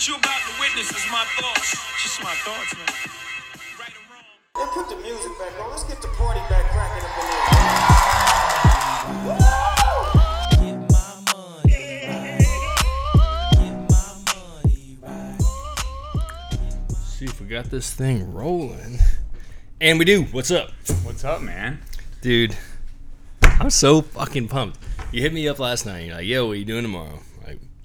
What you about to witness is my thoughts. Just my thoughts, man. Right or wrong. Hey, put the music back on. Let's get the party back cracking up in here. See if we got this thing rolling. And we do. What's up? What's up, man? Dude, I'm so fucking pumped. You hit me up last night. You're like, yo, what are you doing tomorrow?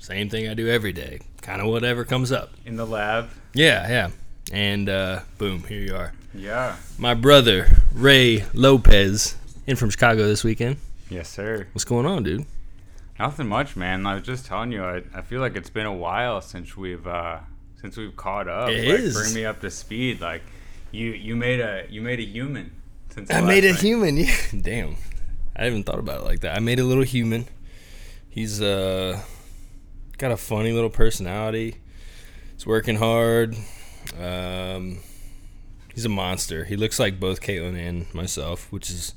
Same thing I do every day. Kind of whatever comes up. In the lab? Yeah, yeah. And uh, boom, here you are. Yeah. My brother, Ray Lopez, in from Chicago this weekend. Yes, sir. What's going on, dude? Nothing much, man. I was just telling you, I, I feel like it's been a while since we've uh since we've caught up. It like, is. Bring me up to speed. Like you you made a you made a human since I made a night. human. Yeah. Damn. I haven't thought about it like that. I made a little human. He's uh got a funny little personality. He's working hard. Um he's a monster. He looks like both Caitlin and myself, which is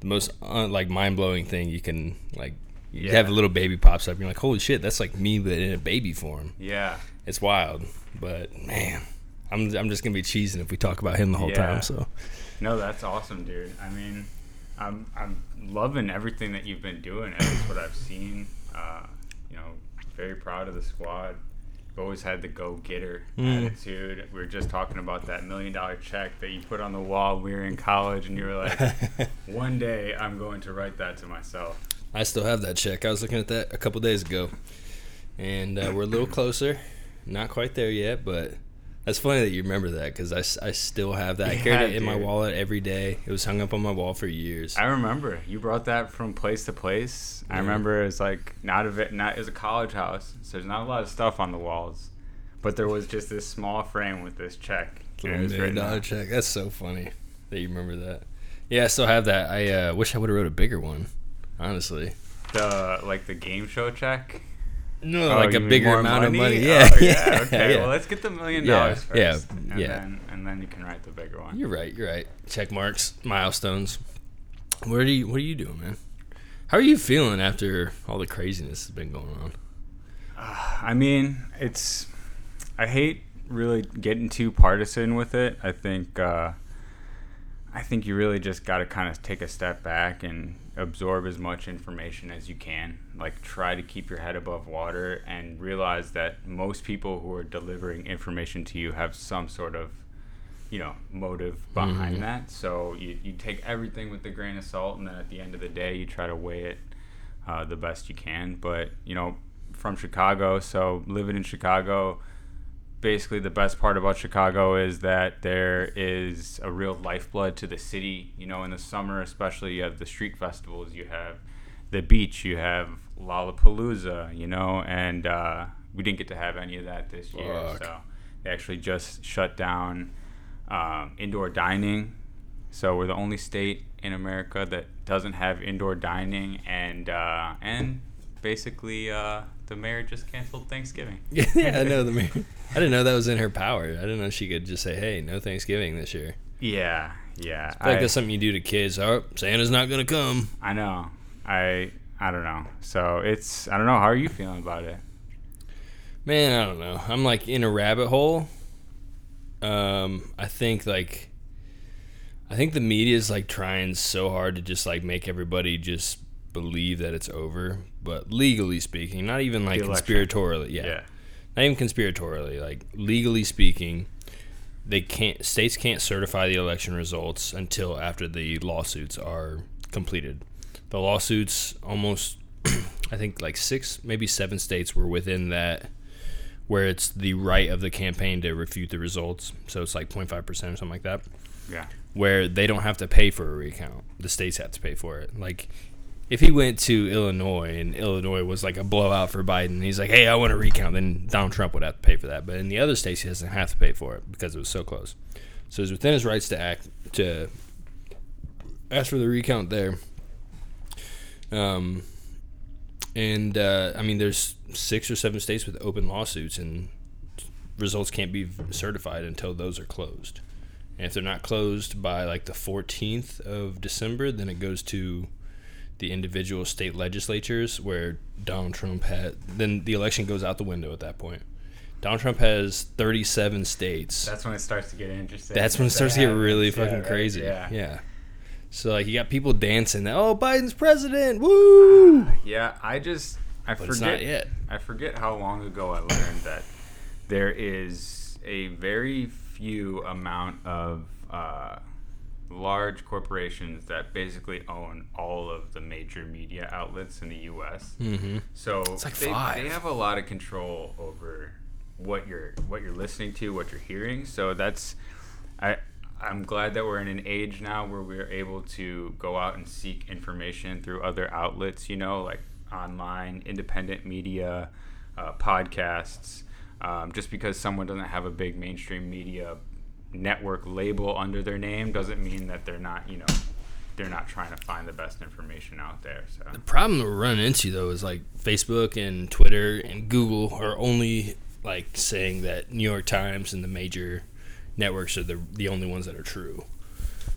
the most uh, like mind-blowing thing you can like you Yeah. have a little baby pops up you're like holy shit that's like me but in a baby form Yeah. it's wild but man i'm, I'm just gonna be cheesing if we talk about him the whole Yeah. time so No, that's awesome, dude. I mean, I'm I'm loving everything that you've been doing. At least what I've seen. Uh, very proud of the squad. You've always had the go getter Mm. attitude. We were just talking about that million dollar check that you put on the wall. when We were in college, and you were like, "One day, I'm going to write that to myself." I still have that check. I was looking at that a couple days ago, and uh, we're a little closer. Not quite there yet, but that's funny that you remember that because I, I still have that. I carried Yeah, it in my wallet every day. It was hung up on my wall for years. I remember you brought that from place to place. I remember it was like not a not it was a college house, so there's not a lot of stuff on the walls, but there was just this small frame with this check. Million dollar check. That's so funny that you remember that. Yeah, I still have that. I uh, wish I would have wrote a bigger one. Honestly, The like the game show check. No, Oh, like a bigger amount of money. Oh, Yeah, yeah. Okay. yeah. Well, let's get the million Yeah, dollars first. yeah, and yeah. Then, and then you can write the bigger one. You're right. You're right. Check marks, milestones. What are you What are you doing, man? How are you feeling after all the craziness that's been going on? I mean, it's. I hate really getting too partisan with it. I think. Uh, I think you really just got to kind of take a step back and absorb as much information as you can. Like, try to keep your head above water and realize that most people who are delivering information to you have some sort of, you know, motive behind that. So you, you take everything with a grain of salt, and then at the end of the day, you try to weigh it uh, the best you can. But, you know, from Chicago, so living in Chicago, basically the best part about Chicago is that there is a real lifeblood to the city. You know, in the summer, especially, you have the street festivals, you have the beach, you have Lollapalooza, you know, and uh, we didn't get to have any of that this year. So they actually just shut down um, indoor dining. So we're the only state in America that doesn't have indoor dining, and uh, and basically uh, the mayor just canceled Thanksgiving. yeah, I know the. mayor- I didn't know that was in her power. I didn't know she could just say, "Hey, no Thanksgiving this year." Yeah, yeah. I like that's something you do to kids. Oh, Santa's not gonna come. I know. I I don't know. So it's I don't know. How are you feeling about it? Man, I don't know. I'm like in a rabbit hole. Um, I think like, I think the media is like trying so hard to just like make everybody just believe that it's over. But legally speaking, not even like conspiratorially, yeah, not even conspiratorially, like legally speaking, they can't states can't certify the election results until after the lawsuits are completed. The lawsuits almost I think like six, maybe seven states were within that where it's the right of the campaign to refute the results. So it's like 0.5% or something like that Yeah. where they don't have to pay for a recount. The states have to pay for it. Like if he went to Illinois and Illinois was like a blowout for Biden, and he's like, "Hey, I want a recount," then Donald Trump would have to pay for that. But in the other states, he doesn't have to pay for it because it was so close. So it's within his rights to act to ask for the recount there. Um, and uh, I mean, there's six or seven states with open lawsuits, and results can't be certified until those are closed. And if they're not closed by like the 14th of December, then it goes to the individual state legislatures where Donald Trump had. Then the election goes out the window at that point. Donald Trump has 37 states. That's when it starts to get interesting. That's when it starts to get really Yeah, fucking that- crazy. Yeah. yeah. So like you got people dancing. Oh, Biden's president! Woo! Yeah, I just I But forget it's not yet. I forget how long ago I learned that there is a very few amount of uh, large corporations that basically own all of the major media outlets in the U.S. Mm-hmm. So like they, they have a lot of control over what you're what you're listening to, what you're hearing. So that's I I'm glad that we're in an age now where we're able to go out and seek information through other outlets. You know, like online, independent media, uh, podcasts. Um, just because someone doesn't have a big mainstream media network label under their name doesn't mean that they're not you know they're not trying to find the best information out there. So The problem we're running into though is like Facebook and Twitter and Google are only like saying that New York Times and the major networks are the the only ones that are true.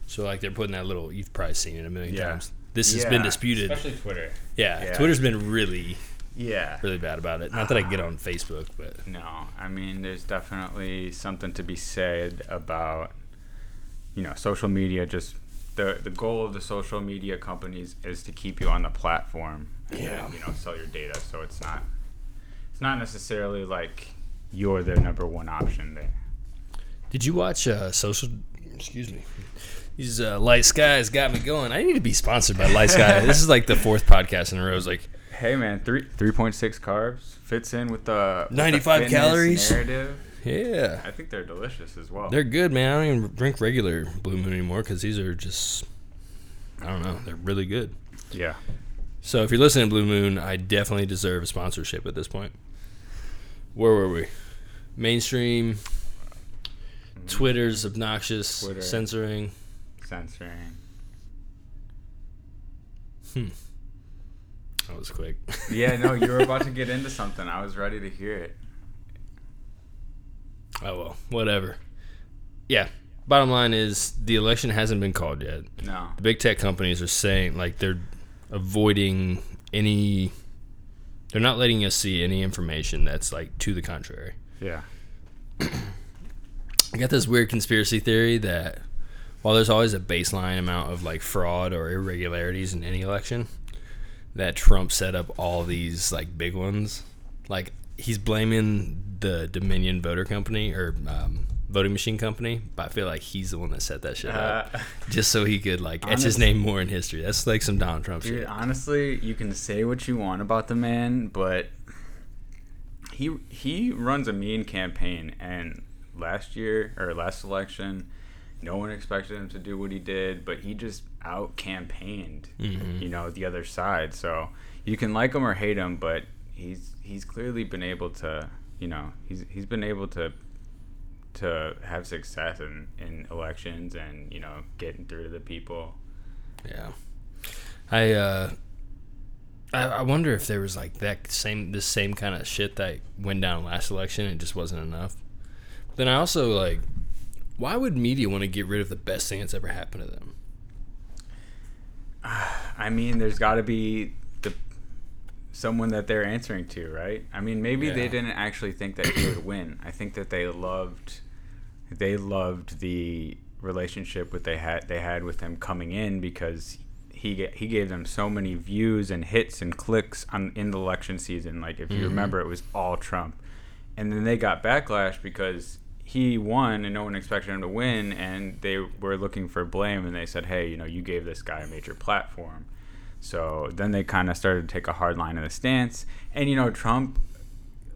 So like they're putting that little you've probably seen it a million Yeah. times. This has been disputed. especially Twitter. yeah, yeah. Twitter's been really Yeah. really bad about it. Not that I get on Facebook, but No, I mean, there's definitely something to be said about, you know, social media. Just the the goal of the social media companies is to keep you on the platform. And Yeah. you know, sell your data. So it's not it's not necessarily like you're their number one option there. Did you watch uh, social? Excuse me. These uh, light skies got me going. I need to be sponsored by Light Sky. this is like the fourth podcast in a row. It's like Hey man, three three point six carbs fits in with the 95 calories. narrative. yeah, I think they're delicious as well. they're good, man. I don't even drink regular Blue Moon anymore because these are just I don't know. They're really good. yeah. So if you're listening to Blue Moon, I definitely deserve a sponsorship at this point. Where were we? Mainstream. Mm-hmm. Twitter's obnoxious, Twitter. censoring. Censoring. Hmm. That was quick. Yeah, no, you were about to get into something. I was ready to hear it. Oh well, whatever. Yeah. Bottom line is the election hasn't been called yet. No. The big tech companies are saying like they're avoiding any they're not letting us see any information that's like to the contrary. Yeah. I got this weird conspiracy theory that while there's always a baseline amount of like fraud or irregularities in any election, that Trump set up all these like big ones. Like he's blaming the Dominion voter company or um, voting machine company, but I feel like he's the one that set that shit up Uh, just so he could like etch his name more in history. That's like some Donald Trump dude, shit. honestly, you can say what you want about the man, but he he runs a mean campaign and last year or last election, no one expected him to do what he did, but he just out campaigned, Mhm. you know, the other side. So you can like him or hate him, but he's he's clearly been able to, you know, he's he's been able to to have success in, in elections and you know getting through to the people. Yeah. I uh I, I wonder if there was like that same this same kind of shit that went down last election it just wasn't enough. Then I also like why would media want to get rid of the best thing that's ever happened to them? I mean, there's got to be the someone that they're answering to, right? I mean, maybe they didn't actually think that he would win. I think that they loved they loved the relationship with they had they had with him coming in because he he gave them so many views and hits and clicks on in the election season. Like if you mm-hmm. remember, it was all Trump, and then they got backlash because he won and no one expected him to win, and they were looking for blame, and they said, hey, you know, you gave this guy a major platform. So then they kind of started to take a hard line in the stance, and you know, Trump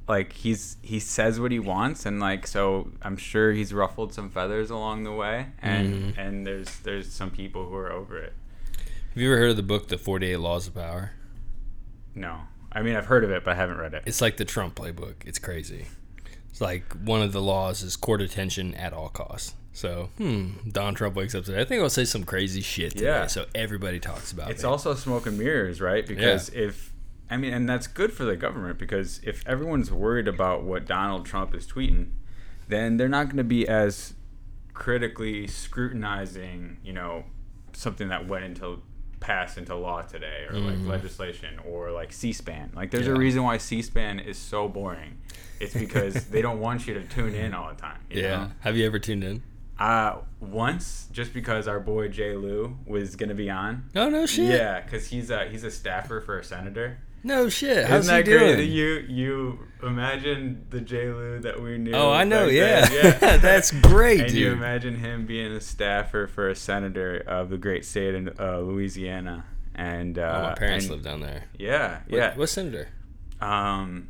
like he's he says what he wants and like so i'm sure he's ruffled some feathers along the way and mm-hmm. and there's there's some people who are over it Have you ever heard of the book The 48 Laws of Power? no i mean i've heard of it but i haven't read it It's like the Trump playbook. It's crazy. It's like one of the laws is court attention at all costs. So, hmm, Don Trump wakes up today. I think I'll say some crazy shit today. Yeah. So everybody talks about it. it's also smoke and mirrors right because if i mean and that's good for the government because if everyone's worried about what donald trump is tweeting then they're not going to be as critically scrutinizing you know something that went into passed into law today or like legislation or like c-span like there's a reason why c-span is so boring It's because they don't want you to tune in all the time. you Yeah. know? Have you ever tuned in? Uh, once, just because our boy Jay Lou was gonna be on. Oh no shit. Yeah, because he's a he's a staffer for a senator. No shit. How's Isn't he that doing? great? You you imagine the J Lou that we knew. Oh, I know. Yeah, yeah. that's great, and dude. you imagine him being a staffer for a senator of the great state of uh, Louisiana, and uh, oh, my parents and- live down there. Yeah, What, yeah. What senator? Um,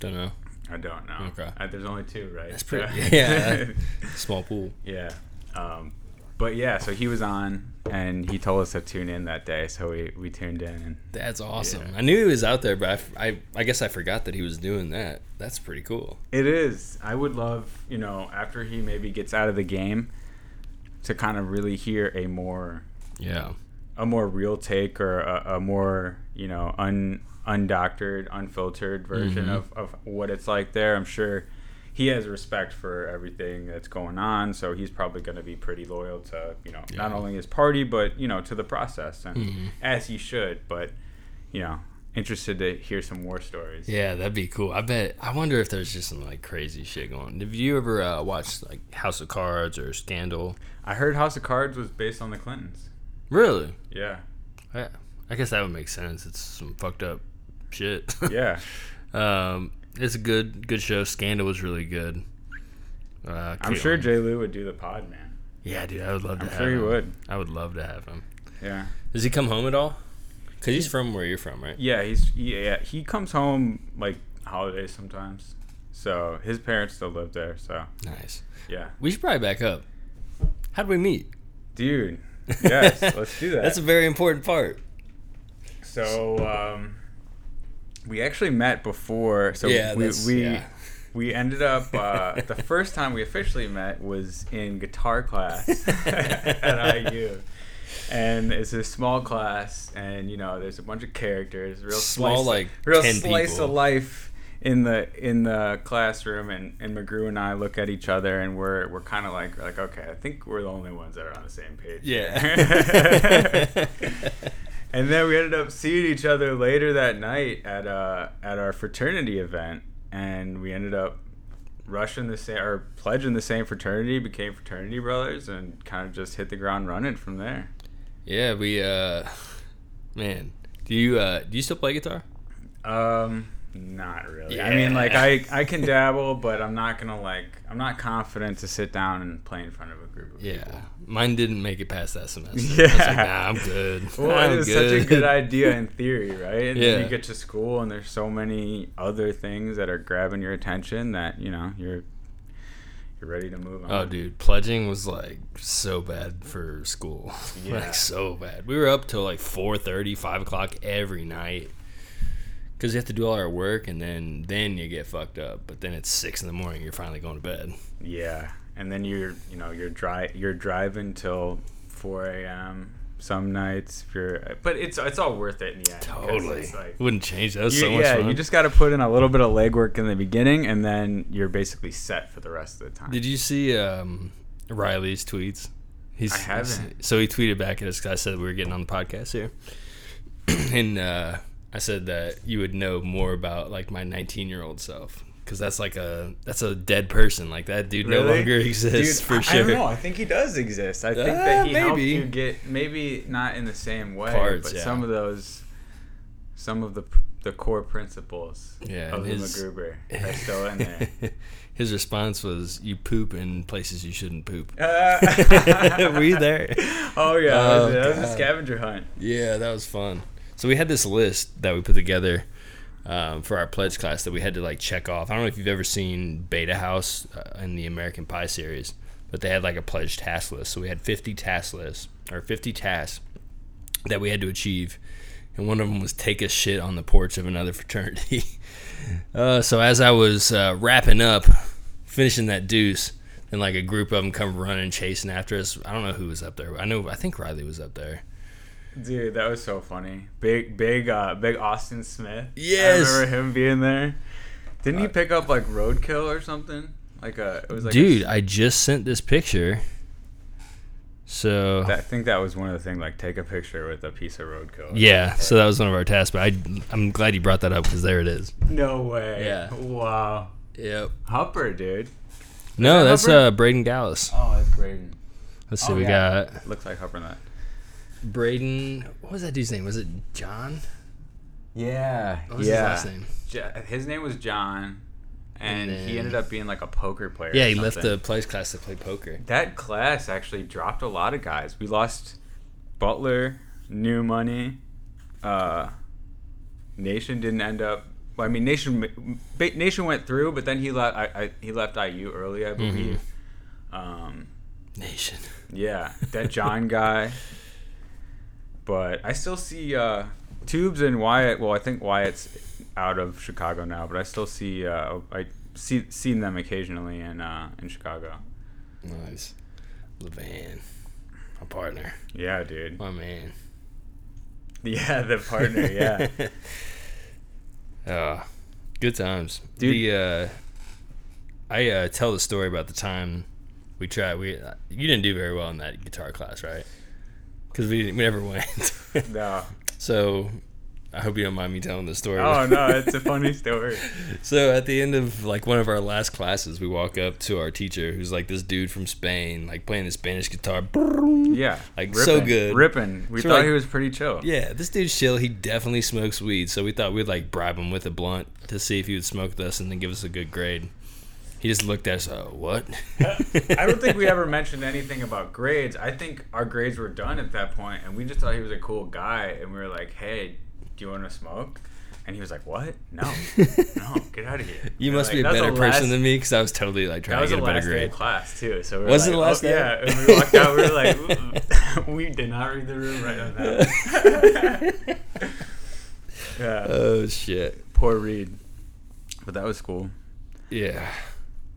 Don't know. I don't know. Okay. Uh, there's only two, right? That's pretty. Yeah. Small pool. yeah. Um, but yeah, so he was on, and he told us to tune in that day, so we we tuned in, and That's awesome. Yeah. I knew he was out there, but I I guess I forgot that he was doing that. That's pretty cool. It is. I would love, you know, after he maybe gets out of the game, to kind of really hear a more Yeah. a more real take or a, a more you know un undoctored, unfiltered version Mhm. of, of what it's like there. I'm sure he has respect for everything that's going on, so he's probably going to be pretty loyal to you know not only his party but you know to the process, and Mhm. as he should. But you know, interested to hear some war stories. Yeah, that'd be cool. I bet. I wonder if there's just some like crazy shit going. on. Have you ever uh, watched like House of Cards or Scandal? I heard House of Cards was based on the Clintons. Really? Yeah. I, I guess that would make sense. It's some fucked up shit. Yeah. um, it's a good good show. Scandal was really good. Uh, I'm sure Jay Lou would do the pod, man. Yeah, dude, I would love to I'm have sure he him. would. I would love to have him. Yeah. Does he come home at all? Cause he's from where you're from, right? Yeah, he's yeah, he comes home like holidays sometimes. So his parents still live there, so Nice. yeah. We should probably back up. How do we meet? Dude. Yes, let's do that. That's a very important part. so um we actually met before so Yeah, we we yeah. we ended up uh, the first time we officially met was in guitar class at IU. And it's a small class, and you know, there's a bunch of characters, real Small, slice, like, real 10 slice people. of life in the in the classroom. And, and McGrew and I look at each other, and we're we're kind of like like okay, I think we're the only ones that are on the same page. Yeah. and then we ended up seeing each other later that night at uh at our fraternity event, and we ended up rushing the same or pledging the same fraternity, became fraternity brothers, and kind of just hit the ground running from there. yeah, we uh man. Do you uh do you still play guitar? Um, not really. I mean, like I I can dabble, but I'm not gonna like I'm not confident to sit down and play in front of a group of people. Yeah. Mine didn't make it past that semester. Yeah. I was like, nah, I'm good. Well, I'm it was such a good idea in theory, right? And then Yeah. you get to school and there's so many other things that are grabbing your attention that, you know, you're you're ready to move oh, on. Oh, dude, pledging was like so bad for school. Yeah. like so bad. We were up till like 4:30, 5 o'clock every night because you have to do all our work, and then then you get fucked up. But then it's six in the morning. You're finally going to bed. Yeah. And then you're, you know, you're dri- you're driving till 4 a.m. some nights if you're but it's it's all worth it in the end Totally. like- Wouldn't change. That You- so much yeah, fun. you just got to put in a little bit of legwork in the beginning, and then you're basically set for the rest of the time. Did you see um, Riley's tweets? He's, I haven't. So he tweeted back at us 'cause I said we were getting on the podcast here, and uh, I said that you would know more about like my 19 year old self because that's like a that's a dead person. Like that dude no longer exists Dude, for sure. I don't know. I think he does exist. I think Uh, that he helped you get maybe not in the same way, Parts, but yeah. some of those, some of the the core principles Yeah, of his- MacGruber are still in there. His response was, "You poop in places you shouldn't poop." Uh, Were you there? Oh yeah, that Oh, was, that was a scavenger hunt. Yeah, that was fun. So we had this list that we put together um, for our pledge class that we had to like check off. I don't know if you've ever seen Beta House uh, in the American Pie series, but they had like a pledge task list. So we had 50 task lists or 50 tasks that we had to achieve, and one of them was take a shit on the porch of another fraternity. uh, so as I was uh, wrapping up, finishing that deuce. And like a group of them come running, chasing after us. I don't know who was up there. I know. I think Riley was up there. Dude, that was so funny. Big, big, uh, big Austin Smith. Yes. I remember him being there. Didn't he pick up like roadkill or something? Like a, it was like Dude, I just sent this picture. So I think that was one of the things. Like, take a picture with a piece of roadkill. yeah, so that was one of our tasks. But I, I'm glad you brought that up because there it is. No way. Yeah. Wow. Yep. Hupper, dude. No, that that's Hubbard? uh Braden Gallus. Oh, that's Braden. Let's see, Oh, we yeah. got Looks like Hupper in that. Braden. What was that dude's name? Was it John? Yeah. What was yeah. his last name? Jo- his name was John, and, And he ended up being like a poker player. Yeah, or he left the place class to play poker. That class actually dropped a lot of guys. We lost Butler, New Money, uh, Nation didn't end up. Well, I mean, Nation Nation went through, but then he left. I, I he left IU early, I believe. Um, Nation. yeah, that John guy. But I still see uh, Tubes and Wyatt. Well, I think Wyatt's out of Chicago now, but I still see uh, I see seen them occasionally in uh, in Chicago. Nice. Levan. My partner. Yeah, dude. My man. Yeah, the partner. Yeah. Uh, good times. Dude. The uh, I uh, tell the story about the time we tried. We uh, you didn't do very well in that guitar class, right? Because we, we never went. no. so I hope you don't mind me telling the story. Oh no, it's a funny story. So at the end of like one of our last classes, we walk up to our teacher, who's like this dude from Spain, like playing the Spanish guitar. Yeah. Like, so good. Ripping. We So, thought like- he was pretty chill. Yeah, this dude's chill. He definitely smokes weed, so we thought we'd like bribe him with a blunt to see if he would smoke with us and then give us a good grade. He just looked at us. Oh, what? I don't think we ever mentioned anything about grades. I think our grades were done at that point, and we just thought he was a cool guy, and we were like, "Hey, do you want to smoke?" And he was like, "What? No, no, get out of here." You must like, be a better person last- than me because I was totally like trying to get a better grade. class too. So we Was it the last oh, day? Yeah, and we walked out. We were like, we did not read the room right on that. yeah, Oh shit! poor Reed, but that was cool. Yeah,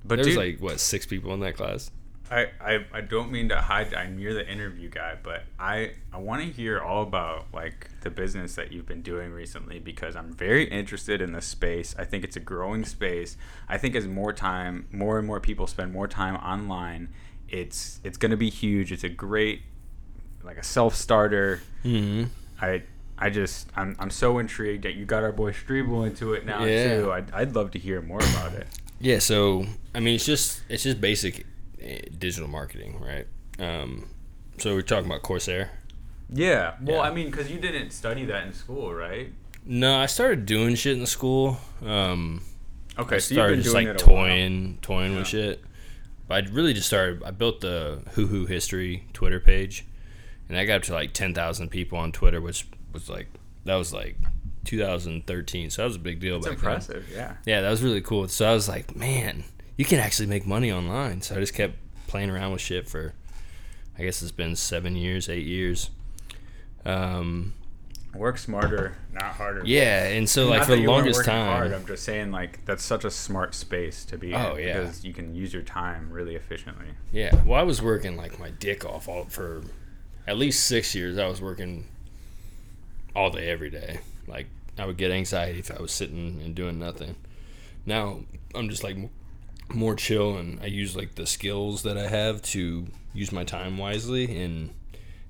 But there was dude, like what six people in that class. I, I, I don't mean to hide I'm you're the interview guy, but I I want to hear all about like the business that you've been doing recently because I'm very interested in this space. I think it's a growing space. I think as more time, more and more people spend more time online, it's it's going to be huge. It's a great like a self-starter. Mm-hmm. I I just I'm, I'm so intrigued that you got our boy Strebel into it now Yeah. too. I'd, I'd love to hear more about it. Yeah, so I mean, it's just it's just basic eh, digital marketing, right? Um, so we're talking about Corsair. Yeah. Well, Yeah. I mean, because you didn't study that in school, right? No, I started doing shit in school. Um, Okay, I so you've started been just doing like it a while. toying, toying Yeah. with shit. But I really just started. I built the Hoo Hoo History Twitter page, and I got up to like ten thousand people on Twitter, which was like that was like 2013. So that was a big deal It's back then. impressive, yeah. Yeah, that was really cool. So I was like, man, you can actually make money online. So I just kept playing around with shit for, I guess it's been seven years, eight years. Um, Work smarter, not harder. yeah, and so like Not for the longest time, hard, I'm just saying like that's such a smart space to be Oh, in yeah. because you can use your time really efficiently. Yeah, well, I was working like my dick off all for at least six years. I was working all day, every day. Like I would get anxiety if I was sitting and doing nothing. Now I'm just like more chill, and I use like the skills that I have to use my time wisely, and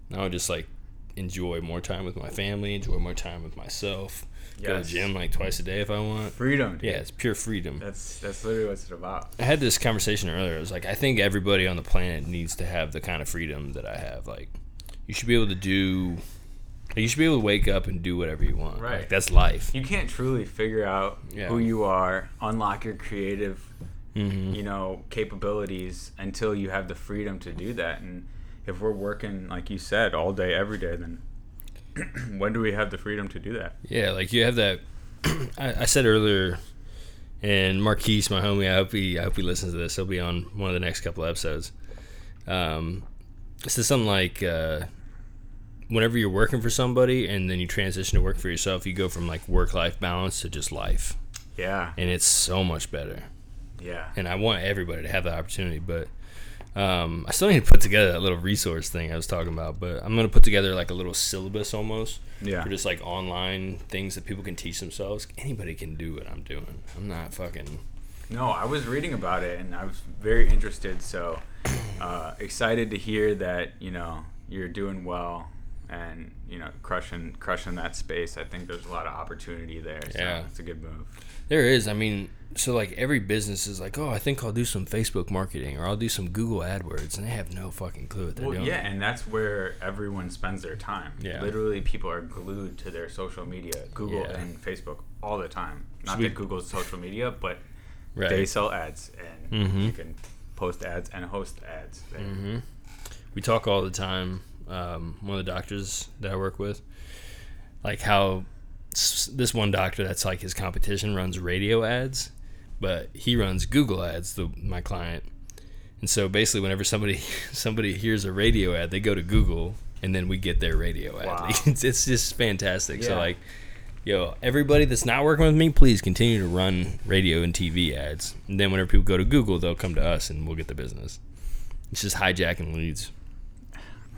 now I just like enjoy more time with my family, enjoy more time with myself. Go to the gym like twice a day if I want. Freedom. dude. Yeah, it's pure freedom. That's that's literally what it's about. I had this conversation earlier. I was like, I think everybody on the planet needs to have the kind of freedom that I have. Like, you should be able to do. You should be able to wake up and do whatever you want. Right. Like, that's life. You can't truly figure out Yeah. who you are, unlock your creative, hmm you know, capabilities until you have the freedom to do that. And if we're working, like you said, all day, every day, then when do we have the freedom to do that? Yeah, like you have that. I, I said earlier, and Marquise, my homie, I hope he, I hope he listens to this. He'll be on one of the next couple episodes. Um, this is something like uh, whenever you're working for somebody and then you transition to work for yourself, you go from like work life balance to just life, Yeah. and it's so much better. Yeah. and I want everybody to have the opportunity. But um, I still need to put together that little resource thing I was talking about. But I'm gonna put together like a little syllabus almost Yeah. for just like online things that people can teach themselves. Anybody can do what I'm doing. I'm not fucking. No, I was reading about it and I was very interested. So uh, excited to hear that you know you're doing well and you know crushing crushing that space. I think there's a lot of opportunity there. So Yeah. it's a good move. There is. I mean, so like every business is like, oh, I think I'll do some Facebook marketing or I'll do some Google AdWords, and they have no fucking clue what they're Well, doing. yeah, and that's where everyone spends their time. Yeah. Literally, people are glued to their social media, Google Yeah. and Facebook, all the time. Not we- that Google's social media, but right. they sell ads, and Mhm. you can post ads and host ads. there. hmm We talk all the time. Um, one of the doctors that I work with, like how this one doctor that's like his competition runs radio ads, but he runs Google ads. The my client, and so basically, whenever somebody somebody hears a radio ad, they go to Google, and then we get their radio ad. Wow. it's, it's just fantastic. So like. Yo, everybody that's not working with me, please continue to run radio and TV ads. And then whenever people go to Google, they'll come to us and we'll get the business. It's just hijacking leads.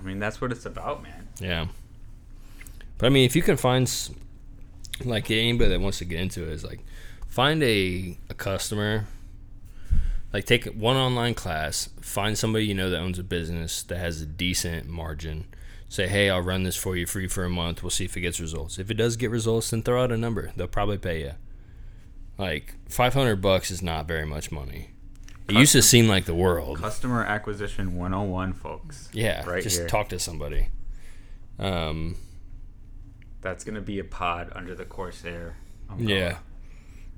I mean, that's what it's about, man. Yeah. But I mean, if you can find, like, anybody that wants to get into it is like, find a, a customer, like, take one online class, find somebody you know that owns a business that has a decent margin. Say, hey, I'll run this for you free for a month. We'll see if it gets results. If it does get results, then throw out a number. They'll probably pay you. Like, 500 bucks is not very much money. It used to seem like the world. Customer acquisition 101, folks. Yeah, Right just here. talk to somebody. Um, That's going to be a pod under the Corsair. umbrella. yeah,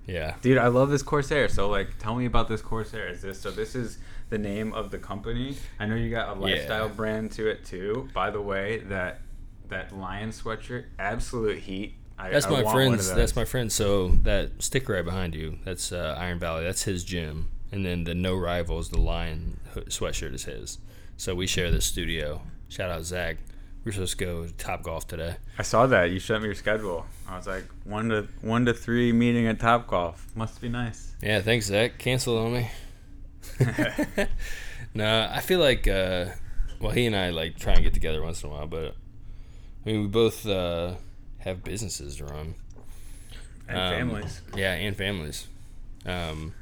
yeah. Dude, I love this Corsair. So, like, tell me about this Corsair. Is this so? This is the name of the company. I know you got a lifestyle Yeah. brand to it too. By the way, that that lion sweatshirt, absolute heat. I, That's I my want one of friend's. That's my friend. So that sticker right behind you, that's uh, Iron Valley. That's his gym, and then the No Rivals, the Lion sweatshirt is his. So we share this studio. Shout out Zach. We're supposed to go to Top Golf today. I saw that you sent me your schedule. I was like one to one to three meeting at Top Golf. Must be nice. Yeah, thanks Zach. Cancel on me. no, I feel like uh, well, he and I like try and get together once in a while, but I mean, we both uh, have businesses to run. And Um, families. Yeah, and families. Um,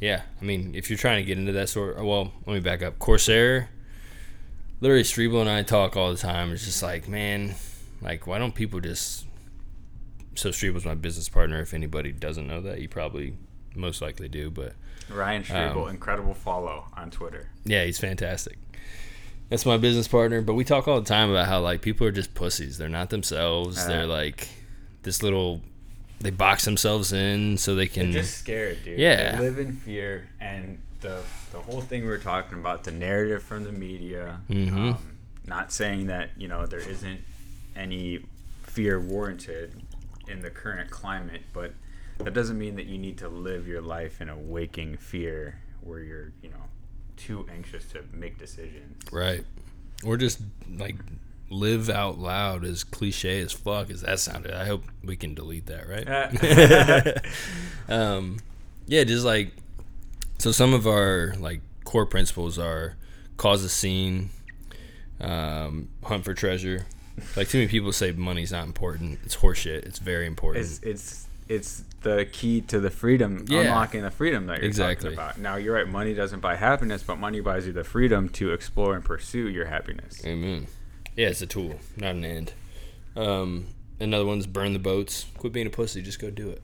yeah, I mean, if you're trying to get into that sort, well, let me back up. Corsair, literally, Strebel and I talk all the time. It's just like, man, like, why don't people just? So Strebel's my business partner. If anybody doesn't know that, you probably most likely do, but Ryan Strebel, um, incredible follow on Twitter. yeah, he's fantastic. That's my business partner. But we talk all the time about how like people are just pussies. They're not themselves. Uh. They're like this little. They box themselves in so they can. They're just scared, dude. Yeah. They live in fear, and the the whole thing we were talking about, the narrative from the media. Mhm. Um, not saying that you know there isn't any fear warranted in the current climate, but that doesn't mean that you need to live your life in a waking fear where you're you know too anxious to make decisions. Right. Or just like live out loud as cliche as fuck as that sounded. I hope we can delete that, right? um, yeah, just like so some of our like core principles are cause a scene, um, hunt for treasure. Like too many people say money's not important. It's horseshit. It's very important. It's it's it's the key to the freedom, Yeah. unlocking the freedom that you're Exactly. talking about. Now you're right. Money doesn't buy happiness, but money buys you the freedom to explore and pursue your happiness. Amen. Yeah, it's a tool, not an end. Um, another one's burn the boats. Quit being a pussy. Just go do it.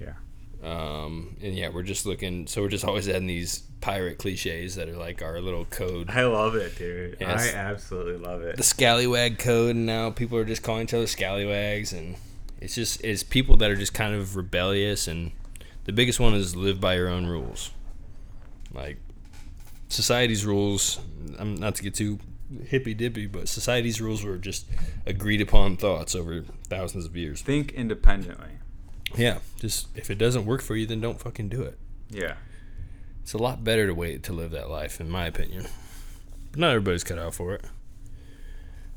Yeah. Um, and yeah, we're just looking. So we're just always adding these pirate cliches that are like our little code. I love it, dude. Yes. I absolutely love it. The scallywag code, and now people are just calling each other scallywags, and it's just it's people that are just kind of rebellious. And the biggest one is live by your own rules. Like society's rules. I'm not to get too hippy dippy, but society's rules were just agreed upon thoughts over thousands of years. Think independently. Yeah, just if it doesn't work for you, then don't fucking do it. Yeah. It's a lot better to wait to live that life, in my opinion. But not everybody's cut out for it.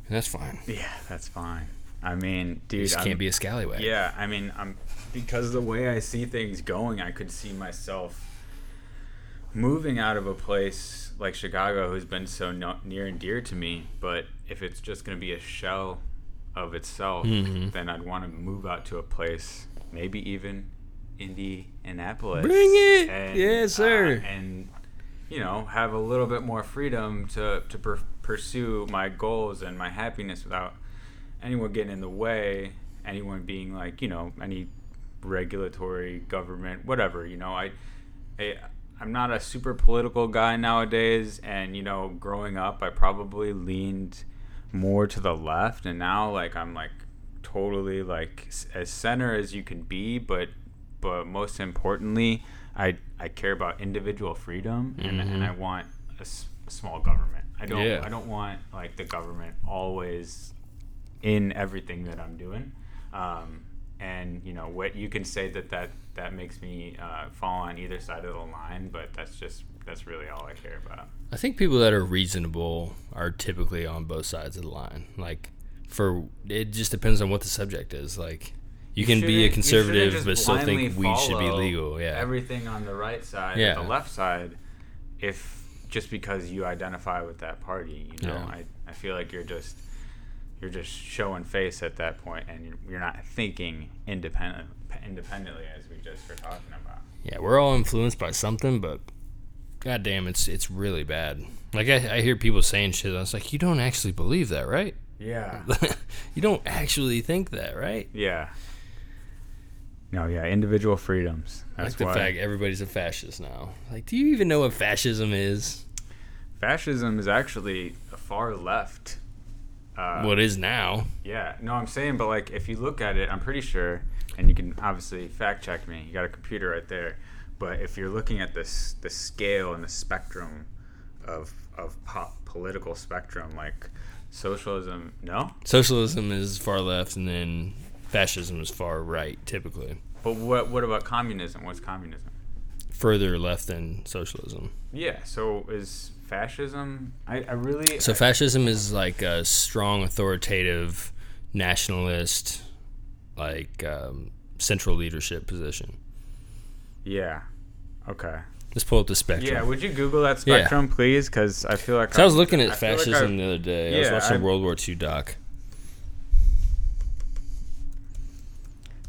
And that's fine. Yeah, that's fine. I mean, dude, You just I'm- can't be a scallywag. Yeah, I mean, I'm because the way I see things going, I could see myself moving out of a place like Chicago, who's been so no, near and dear to me. But if it's just going to be a shell of itself, Mhm. then I'd want to move out to a place, maybe even Indianapolis. Bring it! And, Yes, sir. uh, and you know, have a little bit more freedom to to per- pursue my goals and my happiness without anyone getting in the way, anyone being like, you know, any regulatory government, whatever. You know, I, I I'm not a super political guy nowadays, and you know, growing up, I probably leaned more to the left, and now like I'm like totally like as center as you can be, but but most importantly, I I care about individual freedom, and, and I want a, s- small government. I don't Yeah. I don't want like the government always in everything that I'm doing. Um, and you know what you can say that that that makes me uh, fall on either side of the line, but that's just that's really all I care about. I think people that are reasonable are typically on both sides of the line. Like, for it just depends on what the subject is. Like, you, can be a you conservative but still think weed should be legal. Yeah. Everything on the right side, yeah. the left side, if just because you identify with that party, you know, Yeah. I, I feel like you're just you're just showing face at that point, and you're, not thinking independent independently as we just were talking about. yeah, we're all influenced by something, but goddamn, it's it's really bad. Like I, I hear people saying shit. I was like, you don't actually believe that, right? Yeah. you don't actually think that, right? yeah. No, yeah, individual freedoms. Like That's the why fact everybody's a fascist now. Like, do you even know what fascism is? fascism is actually a far left. Uh, what is now? Yeah, no, I'm saying, but like if you look at it, I'm pretty sure, and you can obviously fact check me. You got a computer right there, but if you're looking at this, the scale and the spectrum of of po- political spectrum, like socialism, no, Socialism is far left, and then fascism is far right, typically. but what what about communism? What's communism? Further left than socialism. Yeah, so is fascism? I, I really So fascism is like a strong, authoritative, nationalist, like um, central leadership position. yeah, okay. Let's pull up the spectrum. Yeah, would you Google that Yeah. spectrum, please? Because I feel like So I was looking at like fascism I've- the other day. I was watching I've- World War II doc.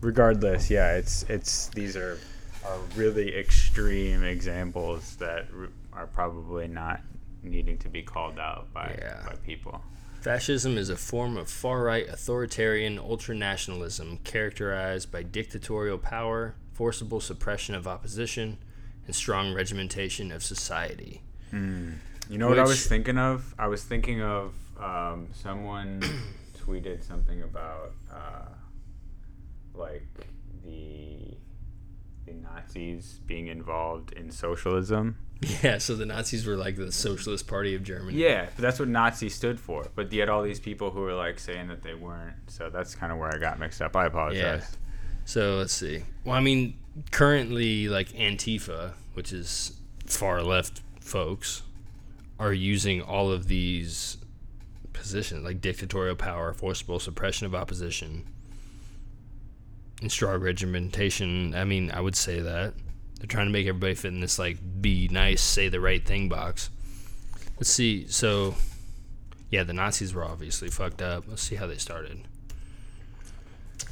regardless yeah it's it's these are are really extreme examples that r- are probably not needing to be called out by Yeah. by people Fascism is a form of far right authoritarian ultranationalism characterized by dictatorial power, forcible suppression of opposition, and strong regimentation of society. you know what i was thinking of i was thinking of um, someone tweeted something about uh, like the the nazis being involved in socialism Yeah, so the Nazis were like the Socialist Party of Germany. yeah but that's what nazi stood for but you had all these people who were like saying that they weren't so that's kind of where i got mixed up i apologize Yeah. So let's see. Well, I mean, currently, like Antifa, which is far left folks, are using all of these positions, like dictatorial power, forcible suppression of opposition, and strong regimentation. I mean, I would say that they're trying to make everybody fit in this like be nice, say the right thing box. Let's see. So, yeah, the Nazis were obviously fucked up. Let's see how they started.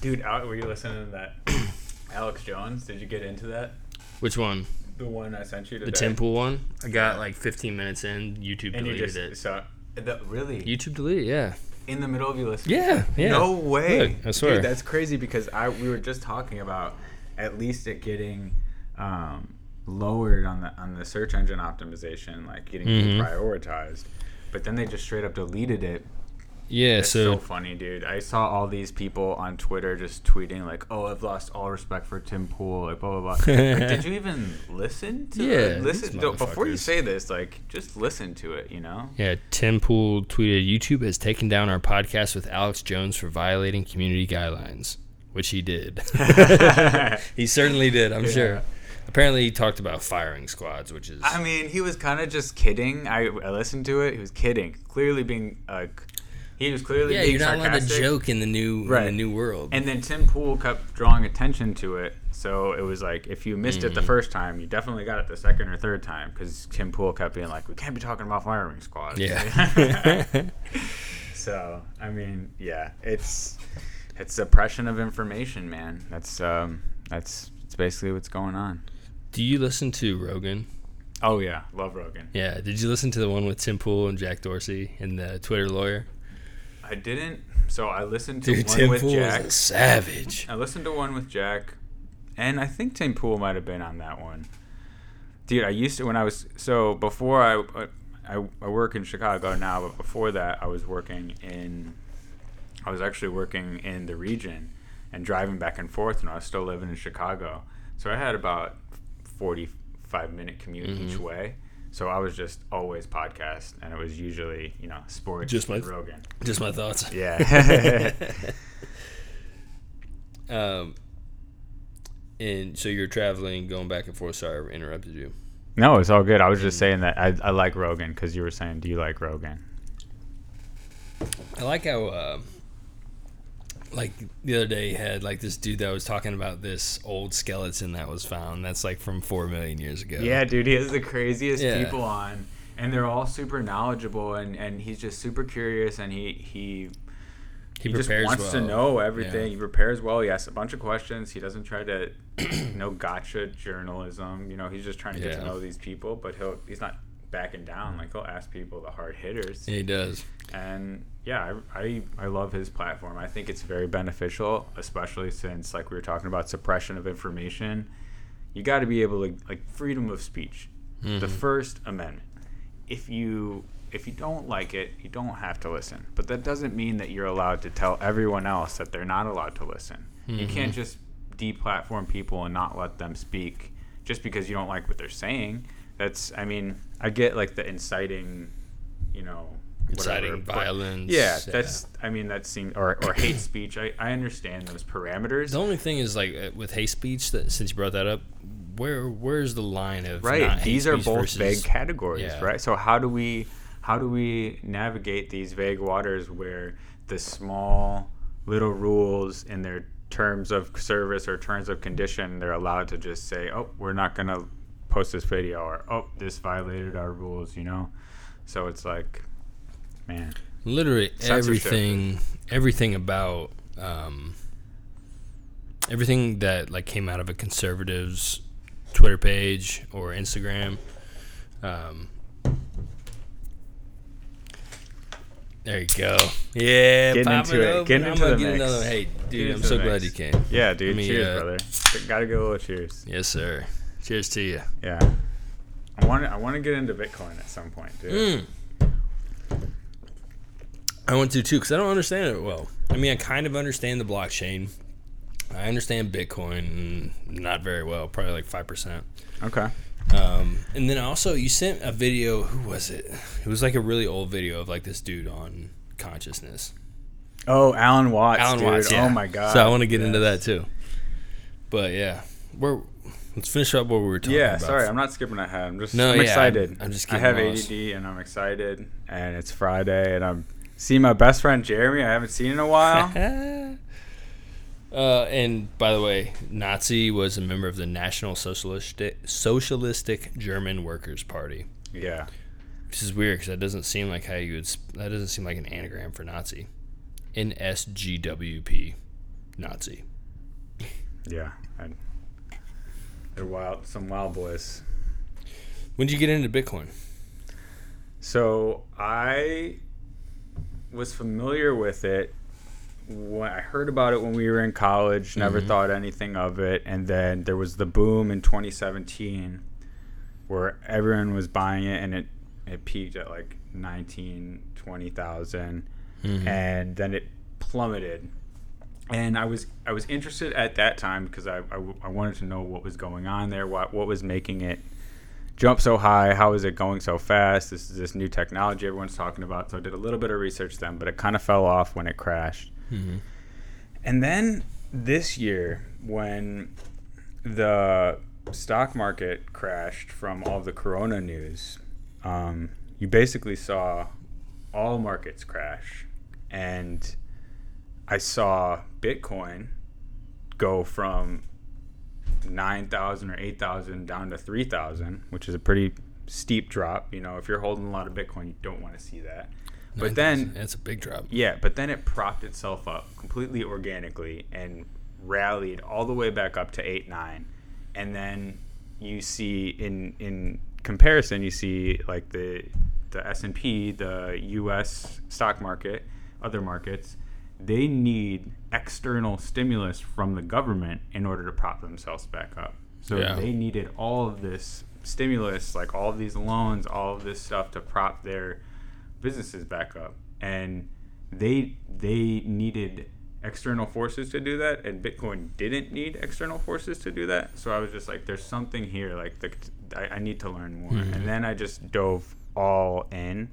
Dude, Al- were you listening to that? Alex Jones, did you get into that? Which one? The one I sent you today. The Pool one? I got like 15 minutes in. YouTube And you deleted just it. so the, really YouTube deleted, yeah. in the middle of you listening. Yeah, yeah. No way. Look, I swear. Dude, that's crazy because I we were just talking about at least it getting um, lowered on the on the search engine optimization, like getting Mhm. prioritized. But then they just straight up deleted it. Yeah, It's so, so, funny, dude. I saw all these people on Twitter just tweeting like, "Oh, I've lost all respect for Tim Pool." Like, blah blah blah. Like, did you even listen to? Yeah, it? listen. before you say this, like, just listen to it. You know? yeah, Tim Pool tweeted YouTube has taken down our podcast with Alex Jones for violating community guidelines, which he did. he certainly did, I'm sure. Apparently, he talked about firing squads, which is. I mean, he was kind of just kidding. I, I listened to it. He was kidding, clearly being like, he was clearly yeah, being you're not allowed to joke in the new in the Right. new world. And then Tim Pool kept drawing attention to it. So it was like, if you missed it the first time, you definitely got it the second or third time because Tim Pool kept being like, we can't be talking about firing squads. yeah. so, I mean, yeah, it's it's suppression of information, man. That's um, that's it's basically what's going on. Do you listen to Rogan? Oh yeah, love Rogan. Yeah. Did you listen to the one with Tim Pool and Jack Dorsey and the Twitter lawyer? I didn't. So I listened to Dude, one Tim with Pool Jack. savage. I listened to one with Jack. and I think Tim Pool might have been on that one. Dude, I used to when I was so before I I, I work in Chicago now, but before that I was working in I was actually working in the region and driving back and forth, and I was still living in Chicago. So I had about forty-five minute commute each way. So I was just always podcast, and it was usually you know sports. Just my- Rogan. Just my thoughts. Yeah. Um, and so you're traveling, going back and forth. Sorry, I interrupted you. no, it's all good. I was just saying that I, I like Rogan because you were saying, do you like Rogan? I like how, uh, like the other day, he had like this dude that was talking about this old skeleton that was found. That's like from four million years ago. Yeah, dude, he has the craziest Yeah. people on, and they're all super knowledgeable, and, and he's just super curious, and he he he, he just prepares wants to know everything. Yeah. He prepares well. He asks a bunch of questions. He doesn't try to, no gotcha journalism. You know, he's just trying to get Yeah. to know these people, but he'll he's not backing down. Like he'll ask people the hard hitters. Yeah, he does. and yeah I, I i love his platform. I think it's very beneficial especially since like we were talking about suppression of information. You got to be able to like freedom of speech. The mm-hmm. first amendment. If you if you don't like it you don't have to listen. But that doesn't mean that you're allowed to tell everyone else that they're not allowed to listen. You can't mm-hmm. just deplatform people and not let them speak just because you don't like what they're saying. That's i mean i get like the inciting you know Inciting but- violence, yeah, yeah. that's. I mean, that seems or, or hate speech. I, I understand those parameters. The only thing is like uh, with hate speech. That since you brought that up, where where's the line of right. These are both versus- vague categories, yeah. right? So how do we how do we navigate these vague waters where the small little rules in their terms of service or terms of condition they're allowed to just say, oh, we're not gonna post this video or oh, this violated our rules, you know? So it's like, man. literally Censorship. everything everything about um, everything that like came out of a conservative's Twitter page or Instagram. Um, there you go. Yeah, Getting pop into it. open. Getting I'm into gonna the get mix. another. Hey, Get dude, I'm so glad mix. you came. Yeah, dude. me, cheers, uh, brother. Gotta give a little cheers. Yes, sir. Cheers to you. Yeah. I want to I want to get into Bitcoin at some point, dude. Mm. I want to too because I don't understand it well. I mean, I kind of understand the blockchain. I understand Bitcoin, mm, not very well, probably like five percent. Okay. Um, and then also, you sent a video. Who was it? It was like a really old video of like this dude on consciousness. Oh, Alan Watts. Alan dude. Watts. Yeah. Oh my god. So I want to get into that too. But yeah, we're let's finish up what we were talking Yeah, about. Yeah, sorry, I'm not skipping ahead. I'm just No, I'm yeah, excited. I'm- I'm just I have lost. ADD and I'm excited and it's Friday and I'm seeing my best friend Jeremy. I haven't seen in a while. Uh, and by the way, Nazi was a member of the National Socialistic Socialistic German Workers' Party. yeah. Which is weird because that doesn't seem like how you would. That doesn't seem like an anagram for Nazi. NSGWP, Nazi. Yeah. I, they're wild some wild boys. When did you get into Bitcoin? So I was familiar with it when I heard about it when we were in college. Never mm-hmm. thought anything of it, and then there was the boom in 2017 where everyone was buying it, and it it peaked at like 19, 20,000, mm-hmm. and then it plummeted. And I was I was interested at that time because I I wanted to know what was going on there, what what was making it jump so high? How is it going so fast? This is this new technology everyone's talking about. So I did a little bit of research then, but it kind of fell off when it crashed. And then this year, when the stock market crashed from all the corona news, um, you basically saw all markets crash. And I saw Bitcoin go from 9,000 or 8,000 down to 3,000, which is a pretty steep drop. You know, if you're holding a lot of Bitcoin, you don't want to see that. But then, that's a big drop. yeah, but then it propped itself up completely organically and rallied all the way back up to 8 9. And then you see in in comparison, you see like the the S&P, the US stock market, other markets, they need external stimulus from the government in order to prop themselves back up. So Yeah. they needed all of this stimulus, like all of these loans, all of this stuff to prop their businesses back up. And they they needed external forces to do that and Bitcoin didn't need external forces to do that. So I was just like there's something here like the, I, I need to learn more. Mm-hmm. And then I just dove all in.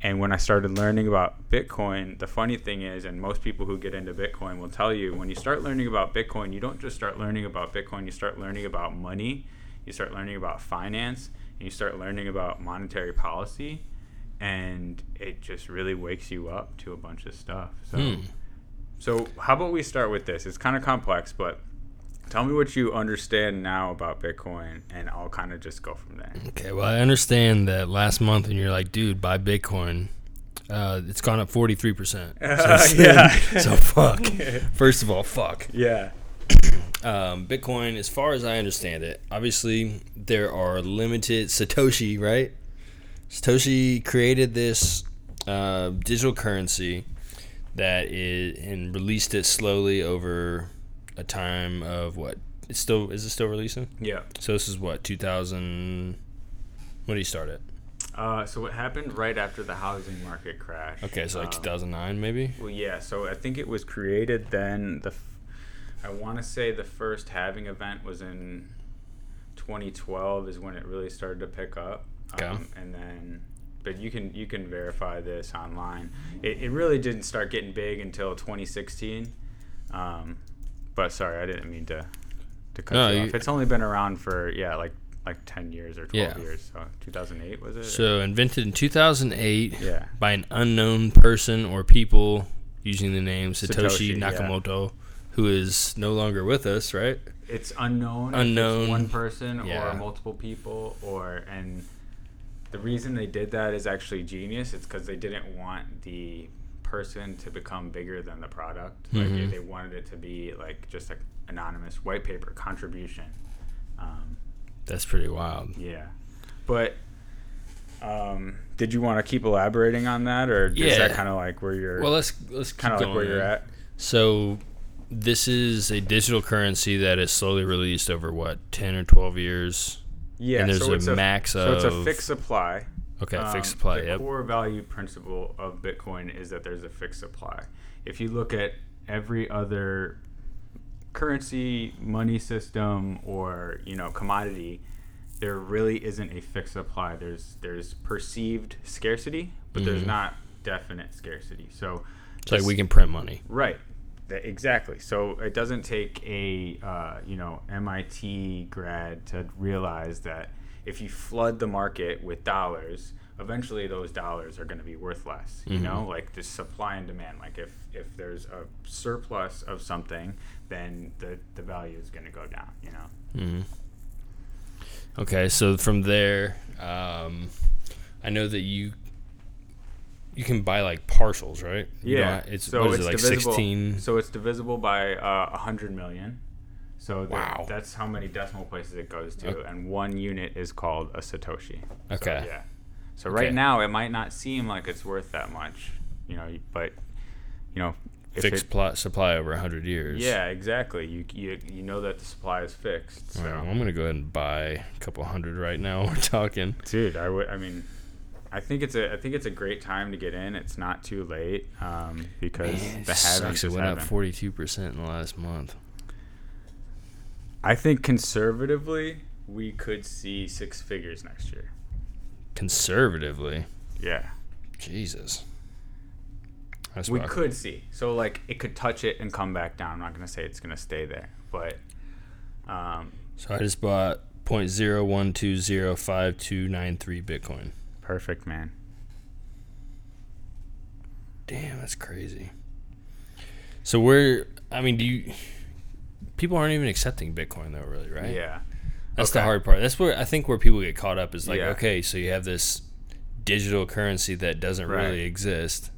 And when I started learning about Bitcoin, the funny thing is, and most people who get into Bitcoin will tell you, when you start learning about Bitcoin, you don't just start learning about Bitcoin, you start learning about money, you start learning about finance, and you start learning about monetary policy. And it just really wakes you up to a bunch of stuff. So, hmm. so how about we start with this? It's kind of complex, but tell me what you understand now about Bitcoin, and I'll kind of just go from there. Okay, well, I understand that last month, and you're like, dude, buy Bitcoin. Uh, it's gone up 43%. So, yeah. so fuck. First of all, fuck. Yeah. Um, Bitcoin, as far as I understand it, obviously there are limited Satoshi, right? Satoshi created this uh, digital currency that is and released it slowly over a time of what? It's still is it still releasing? Yeah. So this is what 2000. When did he start it? Uh, so what happened right after the housing market crash? Okay, so like um, 2009 maybe. Well, yeah. So I think it was created then. The f- I want to say the first halving event was in 2012 is when it really started to pick up. Okay. Um, and then, but you can you can verify this online. It, it really didn't start getting big until 2016. Um, but sorry, I didn't mean to to cut No, you you- off. It's only been around for yeah, like like 10 years or 12 Yeah. years. So 2008 was it? So invented in 2008 Yeah. by an unknown person or people using the name Satoshi, Satoshi, yeah. Nakamoto, who is no longer with us, right? it's unknown. Unknown. it's one person Yeah. or multiple people, or and the reason they did that is actually genius. It's because they didn't want the person to become bigger than the product. Like Mhm. they wanted it to be like just like anonymous white paper contribution. Um, That's pretty wild. yeah, but. Um, did you want to keep elaborating on that, or is that kind of like where you're Well, let's let's kind of like where you're at? So this is a digital currency that is slowly released over what 10 or 12 years. Yeah, And there's so a max so it's a fixed supply. Okay, Um, fixed supply. The Yep. core value principle of Bitcoin is that there's a fixed supply. If you look at every other currency, money system, or you know commodity, there really isn't a fixed supply. There's there's perceived scarcity, but there's Mhm. not definite scarcity. So It's like we can print money. Right. Exactly. So it doesn't take a uh, you know MIT grad to realize that if you flood the market with dollars, eventually those dollars are going to be worth less. You know, like the supply and demand. Like if if there's a surplus of something, then the the value is going to go down. You know. hmm Okay, so from there, um, I know that you you can buy like partials, right? Yeah. don't- it's so what is it's it like divisible, sixteen? So it's divisible by uh, 100 million. So Wow. that's how many decimal places it goes to, Okay. and one unit is called a satoshi. So, Okay. yeah. So Okay. right now it might not seem like it's worth that much, you know, but you know, if Fixed it, pl- supply over hundred years. yeah, exactly. You, you you know that the supply is fixed. So. Well, I'm gonna go ahead and buy a couple hundred right now. We're talking. Dude, I would. I mean, I think it's a. I think it's a great time to get in. It's not too late um, because Man, the sucks. It went up forty two percent in the last month. I think conservatively, we could see six figures next year. Conservatively, Yeah, Jesus. That's we rough. could see. So like, it could touch it and come back down. I'm not gonna say it's gonna stay there, but um, So I just bought point zero one two zero five two nine three Bitcoin. perfect, man. Damn, that's crazy. So we're, I mean, do you? People aren't even accepting Bitcoin though, really, right? Yeah, That's the hard part. That's where I think where people get caught up is like, Yeah. okay, so you have this digital currency that doesn't Right. really exist.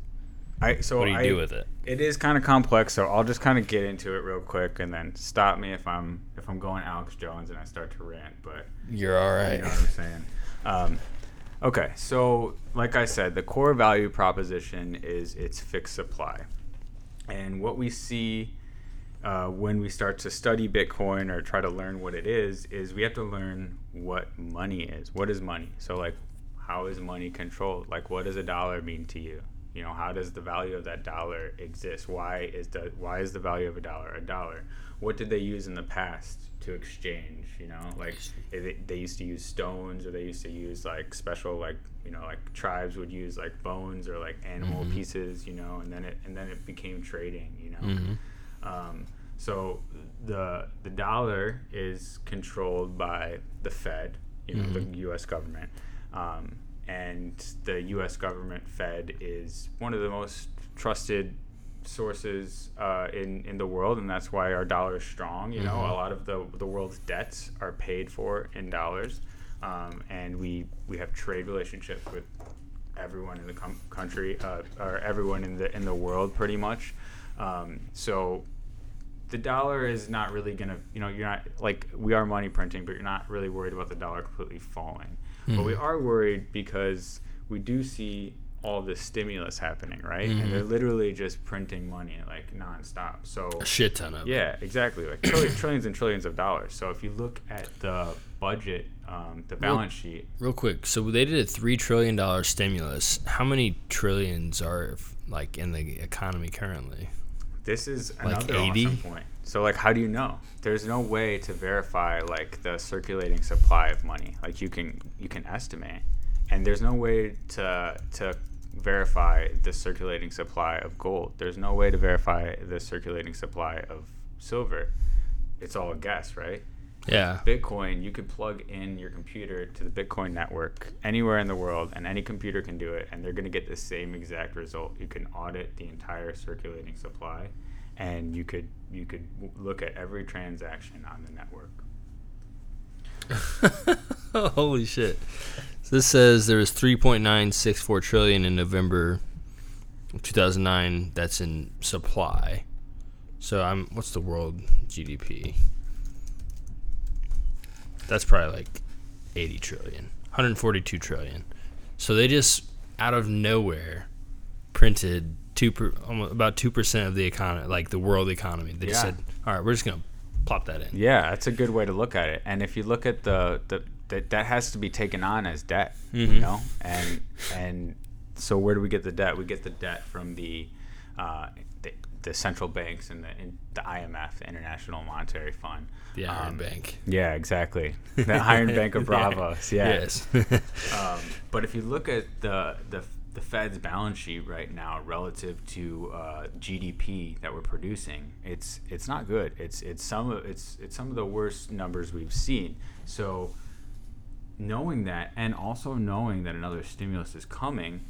I so What do you I, do with it? It is kind of complex, so I'll just kind of get into it real quick, and then stop me if I'm if I'm going Alex Jones and I start to rant. But You're all right. You know what I'm saying? Um, okay, so like I said, the core value proposition is its fixed supply. And what we see uh, when we start to study Bitcoin or try to learn what it is, is we have to learn what money is. What is money? So, like, how is money controlled? Like, what does a dollar mean to you? You know, how does the value of that dollar exist? Why is the why is the value of a dollar a dollar? What did they use in the past to exchange? You know, like they, they used to use stones, or they used to use like special like you know like tribes would use like bones or like animal pieces. You know, and then it and then it became trading. You know. Um, so the the dollar is controlled by the Fed, you know, the U.S. government, um, and the U.S. government Fed is one of the most trusted sources uh, in in the world, and that's why our dollar is strong. You know, a lot of the the world's debts are paid for in dollars, um, and we we have trade relationships with everyone in the com- country uh, or everyone in the in the world pretty much. Um, so the dollar is not really gonna you know you're not like we are money printing, but you're not really worried about the dollar completely falling. But we are worried because we do see all this stimulus happening, right? And they're literally just printing money like nonstop. So A shit ton of it. yeah, exactly. Like trillions, trillions and trillions of dollars. So if you look at the budget, um, the balance sheet, Real quick, so they did a three trillion dollar stimulus. How many trillions are like in the economy currently? This is Like another 80? awesome point. So like, how do you know? There's no way to verify like the circulating supply of money. Like you can you can estimate, and there's no way to to verify the circulating supply of gold. There's no way to verify the circulating supply of silver. It's all a guess, right? Yeah. Bitcoin, you could plug in your computer to the Bitcoin network anywhere in the world, and any computer can do it, and they're going to get the same exact result. You can audit the entire circulating supply, and you could you could w- look at every transaction on the network. Holy shit. So this says there was 3.964 trillion in November of 2009 that's in supply. So I'm what's the world GDP? That's probably like 80 trillion. 142 trillion. So they just out of nowhere printed two per, about 2% of the economy, like the world economy. They just said, "All right, we're just going to plop that in." Yeah, that's a good way to look at it. And if you look at the the that that has to be taken on as debt, Mm-hmm. you know, and and so where do we get the debt? We get the debt from the uh, the, the central banks and the in, the IMF, the International Monetary Fund. The Iron Um, Bank. Yeah, exactly. The Iron Bank of Braavos. Yeah. Yes. Um, but if you look at the, the the Fed's balance sheet right now relative to uh, GDP that we're producing, it's it's not good. It's it's some of it's it's some of the worst numbers we've seen. So knowing that and also knowing that another stimulus is coming,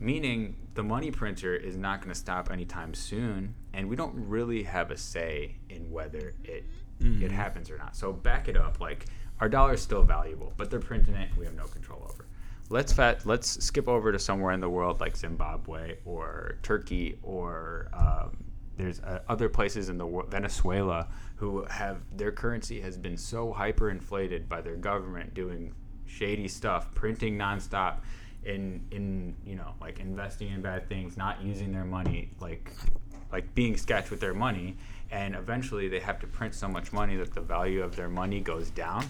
meaning the money printer is not going to stop anytime soon, and we don't really have a say in whether it it happens or not. So back it up, like our dollar is still valuable, but they're printing it, we have no control over. Let's fat, let's skip over to somewhere in the world like Zimbabwe or Turkey or um, there's uh, other places in the world, Venezuela, who have their currency has been so hyperinflated by their government doing shady stuff, printing nonstop, in in you know like investing in bad things, not using their money like like being sketch with their money, and eventually they have to print so much money that the value of their money goes down.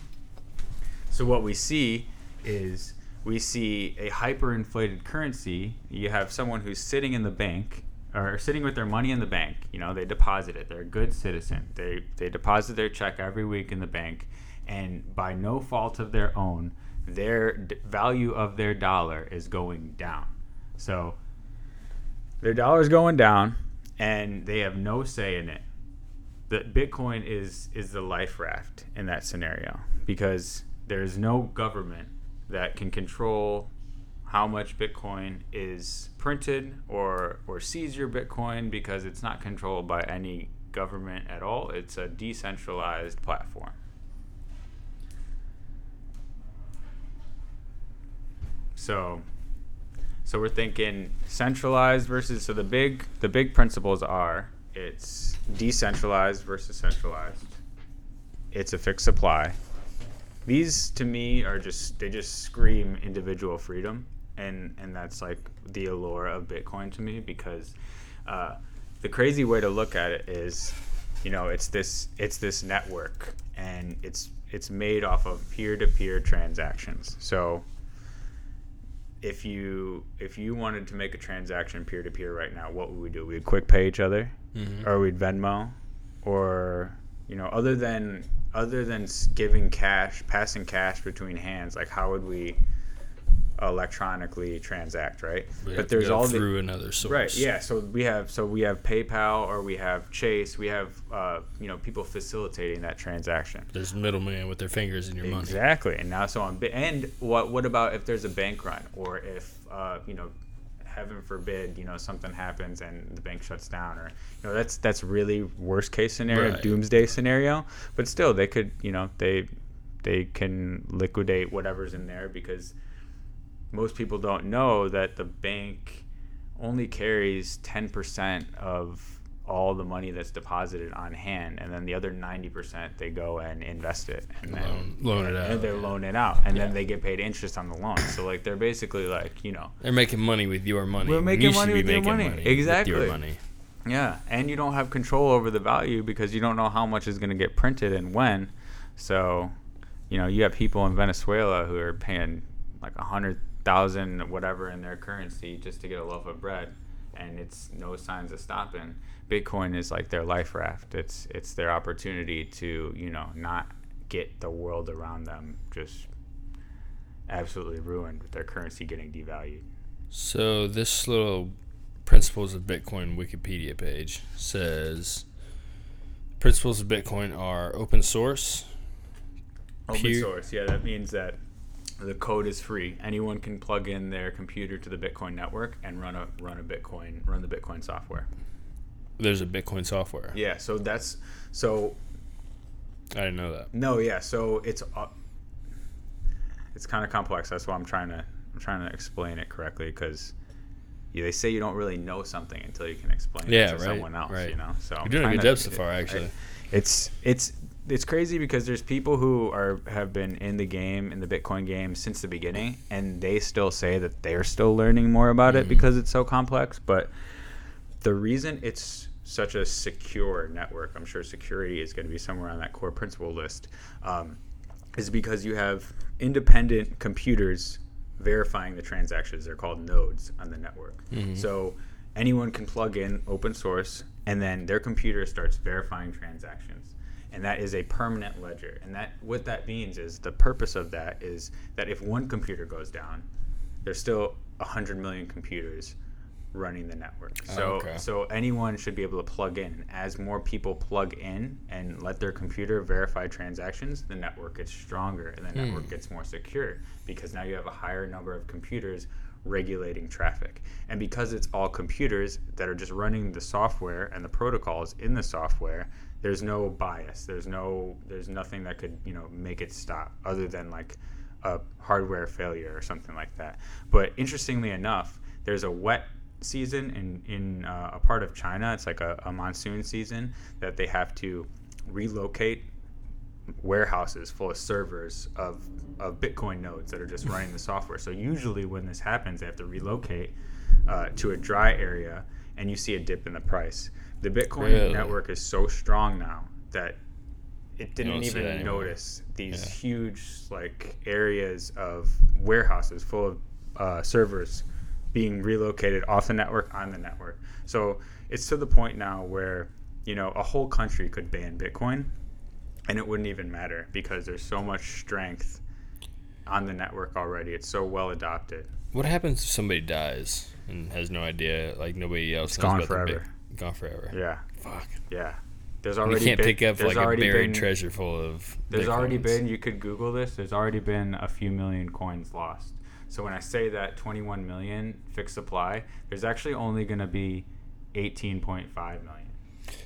So what we see is we see a hyperinflated currency. You have someone who's sitting in the bank or sitting with their money in the bank. You know, they deposit it. They're a good citizen. They they deposit their check every week in the bank, and by no fault of their own, their d- value of their dollar is going down. So their dollar is going down, and they have no say in it that Bitcoin is is the life raft in that scenario because there's no government that can control how much Bitcoin is printed or or seize your Bitcoin because it's not controlled by any government at all. It's a decentralized platform. So so we're thinking centralized versus so the big the big principles are it's decentralized versus centralized. It's a fixed supply. These to me are just they just scream individual freedom and and that's like the allure of Bitcoin to me because uh, the crazy way to look at it is, you know, it's this it's this network, and it's it's made off of peer-to-peer transactions. So if you if you wanted to make a transaction peer to peer right now, what would we do? We'd quick pay each other, mm-hmm. or we'd Venmo, or you know, other than other than giving cash, passing cash between hands, like how would we electronically transact, right? We but there's all the through another source. Right. Yeah. So we have so we have PayPal or we have Chase. We have uh, you know people facilitating that transaction. There's middleman with their fingers in your money. Exactly. And now so on. And what what about if there's a bank run or if uh, you know, heaven forbid, you know something happens and the bank shuts down or you know that's that's really worst case scenario, Right. doomsday scenario. But still, they could you know they they can liquidate whatever's in there because most people don't know that the bank only carries 10% of all the money that's deposited on hand and then the other 90% they go and invest it and then Loan, loan it out. they're loaning it out and then they get paid interest on the loan so like they're basically like you know They're making money with your money. We're making you money with your money. money Exactly. With your money. yeah and you don't have control over the value because you don't know how much is going to get printed and when so you know you have people in venezuela who are paying like a hundred thousand whatever in their currency just to get a loaf of bread and it's no signs of stopping bitcoin is like their life raft it's it's their opportunity to you know not get the world around them just absolutely ruined with their currency getting devalued So this little principles of Bitcoin Wikipedia page says principles of Bitcoin are open source. Open source, yeah, that means that the code is free. Anyone can plug in their computer to the Bitcoin network and run a run a Bitcoin run the Bitcoin software. There's a Bitcoin software. Yeah, so that's so I didn't know that. no, yeah, so it's uh, it's kind of complex. That's why I'm trying to I'm trying to explain it correctly because yeah, they say you don't really know something until you can explain Yeah, it to right, someone else. right. You know, so You're I'm doing a good job so far, actually. it's it's it's crazy because there's people who are have been in the game in the Bitcoin game since the beginning, and they still say that they're still learning more about Mm-hmm. it because it's so complex. But the reason it's such a secure network, I'm sure security is going to be somewhere on that core principle list, um, is because you have independent computers verifying the transactions. They're called nodes on the network. So anyone can plug in open source, and then their computer starts verifying transactions. And that is a permanent ledger. And that what that means is the purpose of that is that if one computer goes down, there's still 100 million computers running the network. Oh, so okay. so anyone should be able to plug in. As more people plug in and let their computer verify transactions, the network gets stronger and the hmm. network gets more secure because now you have a higher number of computers regulating traffic. And because it's all computers that are just running the software and the protocols in the software, there's no bias. There's no there's nothing that could, you know, make it stop other than like a hardware failure or something like that. But interestingly enough, there's a wet season in in uh, a part of China. It's like a, a monsoon season that they have to relocate warehouses full of servers of of Bitcoin nodes that are just running the software. So usually when this happens, they have to relocate uh, to a dry area, and you see a dip in the price. The Bitcoin Really? network is so strong now that it didn't even notice these Yeah. huge like areas of warehouses full of uh, servers being relocated off the network on the network. So it's to the point now where you know a whole country could ban Bitcoin, and it wouldn't even matter because there's so much strength on the network already. It's so well adopted. What happens if somebody dies and has no idea? Like nobody else knows gone about forever. Gone forever. Yeah, Fuck. yeah. There's We already can't been, pick up like a buried been, treasure full of. There's already been. You could Google this. There's already been a few million coins lost. So when I say that 21 million fixed supply, there's actually only going to be 18.5 million.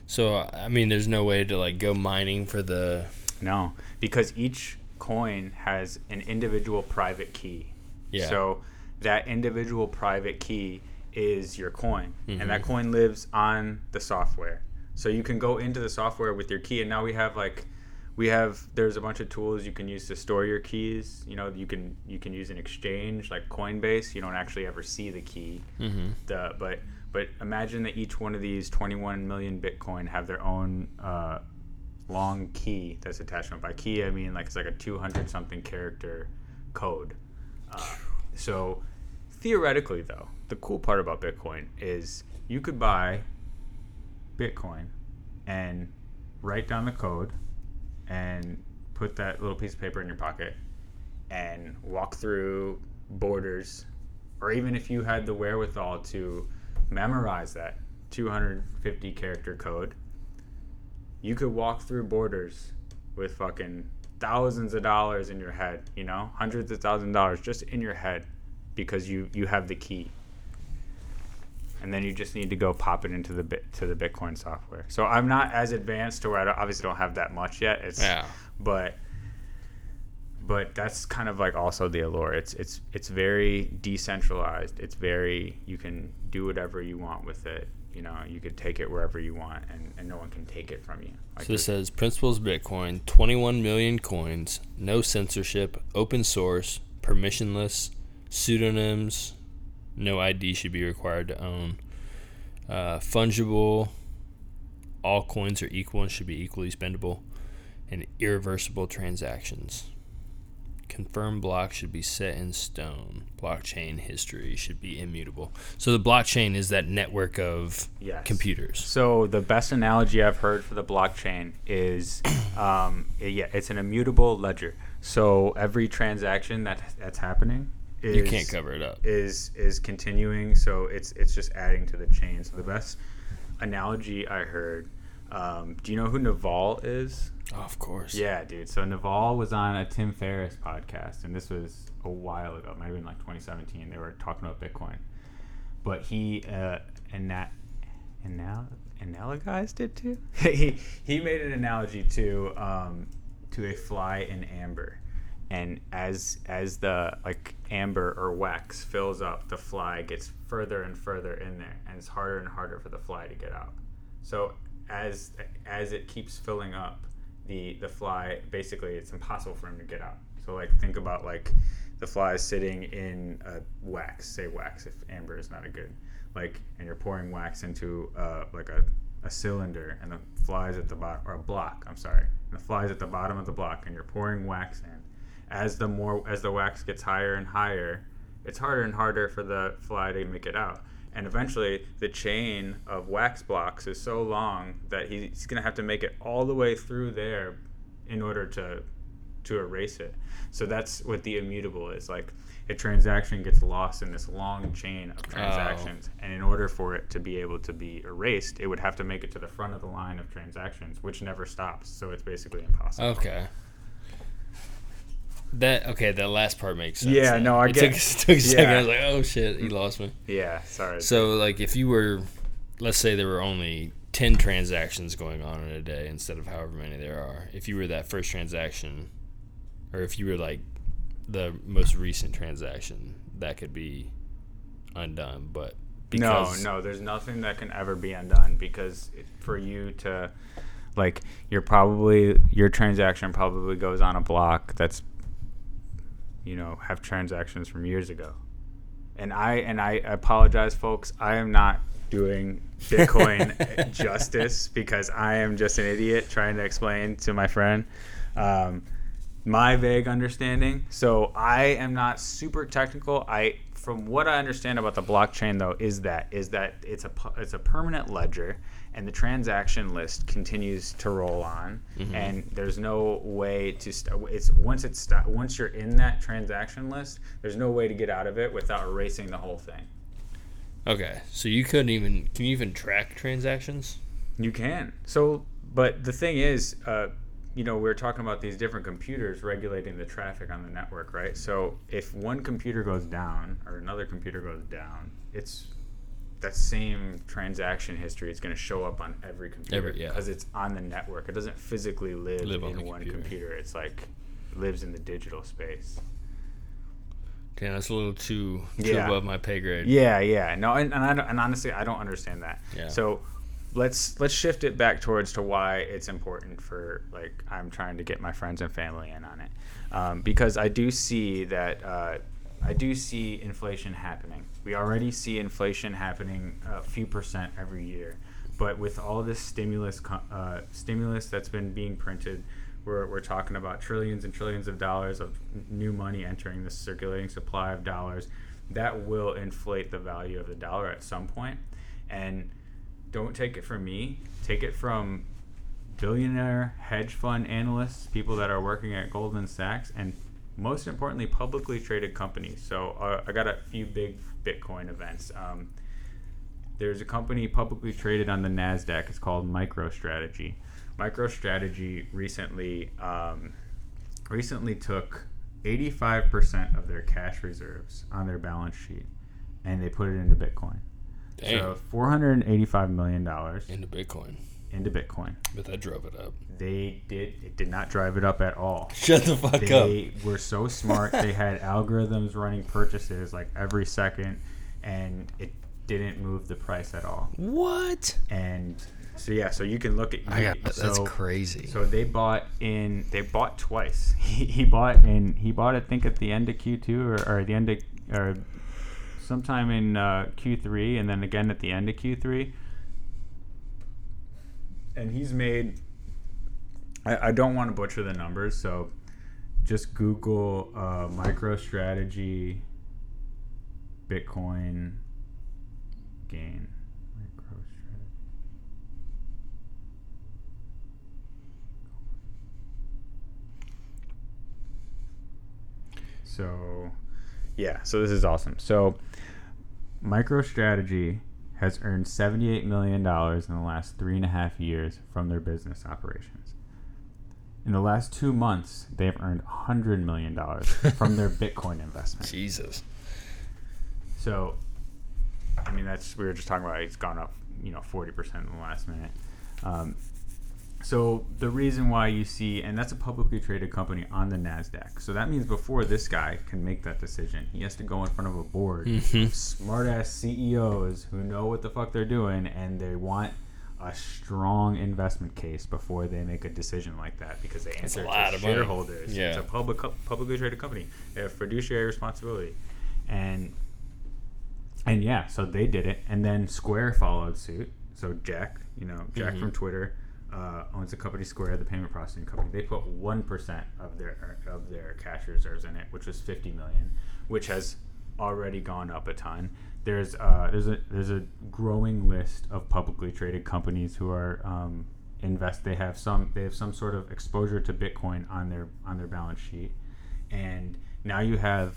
So I mean, there's no way to like go mining for the. No, because each coin has an individual private key. Yeah. So that individual private key is your coin, and Mm-hmm. that coin lives on the software. So you can go into the software with your key, and now we have like we have there's a bunch of tools you can use to store your keys. You know, you can you can use an exchange like Coinbase. You don't actually ever see the key, Mm-hmm. the but but imagine that each one of these 21 million Bitcoin have their own uh, long key that's attached to it. By key, I mean like it's like a 200 something character code. Uh, so theoretically, though, the cool part about Bitcoin is you could buy Bitcoin and write down the code and put that little piece of paper in your pocket and walk through borders or even if you had the wherewithal to memorize that 250 character code you could walk through borders with fucking thousands of dollars in your head you know hundreds of thousands of dollars just in your head because you you have the key and then you just need to go pop it into the bit to the bitcoin software. So i'm not as advanced to where i don't, obviously don't have that much yet. It's Yeah. but but that's kind of like also the allure. It's it's it's very decentralized. It's very you can do whatever you want with it. You know you could take it wherever you want and, and no one can take it from you. Like So this says Principles Bitcoin, 21 million coins, no censorship, open source, permissionless, pseudonyms, no ID should be required to own, uh, fungible, all coins are equal and should be equally spendable, and irreversible transactions. Confirmed block should be set in stone. Blockchain history should be immutable. So the blockchain is that network of Yes. computers. So the best analogy I've heard for the blockchain is, um, yeah, it's an immutable ledger. So every transaction that that's happening, is, You can't cover it up. Is is continuing. So it's it's just adding to the chain. So the best analogy I heard. Um, do you know who Naval is? Oh, of course. Yeah, dude. So Naval was on a Tim Ferriss podcast, and this was a while ago, maybe in like 2017. They were talking about Bitcoin, but he uh, and that and now analogized it to he he made an analogy to um, to a fly in amber, and as as the like amber or wax fills up, the fly gets further and further in there, and it's harder and harder for the fly to get out. So as as it keeps filling up, the the fly basically it's impossible for him to get out. So like think about like the fly is sitting in a wax, say wax if amber is not a good like, and you're pouring wax into uh, like a, a cylinder, and the flies at the bottom or a block. I'm sorry, and the flies at the bottom of the block, and you're pouring wax in. As the more as the wax gets higher and higher, it's harder and harder for the fly to make it out. And eventually, the chain of wax blocks is so long that he's going to have to make it all the way through there in order to to erase it. So that's what the immutable is. Like a transaction gets lost in this long chain of oh. transactions, and in order for it to be able to be erased, it would have to make it to the front of the line of transactions, which never stops. So it's basically impossible. Okay. That okay. That last part makes sense. Yeah, no, I it get- took, took a second. I was like, oh shit, he mm. lost me. Yeah, sorry. So like, if you were, let's say there were only ten transactions going on in a day instead of however many there are. If you were that first transaction, or if you were like the most recent transaction, that could be undone. But because no, no, there's nothing that can ever be undone because it, for you to, like, you're probably your transaction probably goes on a block that's, you know, have transactions from years ago, and I and I apologize, folks. I am not doing Bitcoin justice because I am just an idiot trying to explain to my friend. Um, my vague understanding. So I am not super technical. I from what I understand about the blockchain though is that is that it's a it's a permanent ledger and the transaction list continues to roll on and there's no way to st- it's once it's st- once you're in that transaction list there's no way to get out of it without erasing the whole thing. okay, so you couldn't even can you even track transactions? You can. So, but the thing is, uh, you know, we're talking about these different computers regulating the traffic on the network, right? So, if one computer goes down or another computer goes down, it's that same transaction history is going to show up on every computer Every- yeah. because it's on the network. It doesn't physically live, Live in the one computer. computer. It's like lives in the digital space. Damn, that's a little too too Yeah. above my pay grade. Yeah, yeah. No, and, and, I don't, and honestly, I don't understand that. Yeah. So let's let's shift it back towards to why it's important for like I'm trying to get my friends and family in on it, um, because I do see that uh, I do see inflation happening. We already see inflation happening a few percent every year, but with all this stimulus uh, stimulus that's been being printed, we're, we're talking about trillions and trillions of dollars of new money entering the circulating supply of dollars. That will inflate the value of the dollar at some point. point, and don't take it from me. Take it from billionaire hedge fund analysts, people that are working at Goldman Sachs, and most importantly, publicly traded companies. So uh, I got a few big Bitcoin events. Um, there's a company publicly traded on the Nasdaq. It's called MicroStrategy. MicroStrategy recently um, recently took 85% of their cash reserves on their balance sheet, and they put it into Bitcoin. Damn. So 485 million dollars Into Bitcoin. Into Bitcoin. But that drove it up. They did. It did not drive it up at all. Shut the fuck up. They were so smart. they had algorithms running purchases like every second, and it didn't move the price at all. What? And so yeah, so you can look at. I got that's so- crazy. So they bought in. They bought twice. He, he bought in. He bought. I think at the end of Q two or, or the end of or sometime in uh, Q three, and then again at the end of Q three. And he's made. I, I don't want to butcher the numbers, so just Google uh, MicroStrategy Bitcoin gain. So, yeah, so this is awesome. So, MicroStrategy has earned $78 million in the last three and a half years from their business operations. In the last two months, they've earned $100 million from their Bitcoin investment. Jesus. So, I mean, that's we were just talking about. It's gone up, you know, forty percent in the last minute. Um, so the reason why you see, and that's a publicly traded company on the Nasdaq. So that means before this guy can make that decision, he has to go in front of a board of mm-hmm. smart ass CEOs who know what the fuck they're doing, and they want a strong investment case before they make a decision like that because they answer a lot to money. shareholders. Yeah. It's a public publicly traded company. They have fiduciary responsibility, and and yeah, so they did it, and then Square followed suit. So Jack, you know, Jack mm-hmm. from Twitter uh, owns a company Square, the payment processing company. They put one percent of their of their cash reserves in it, which was fifty million, which has already gone up a ton. There's uh, there's a there's a growing list of publicly traded companies who are um, invest. They have some they have some sort of exposure to Bitcoin on their on their balance sheet, and now you have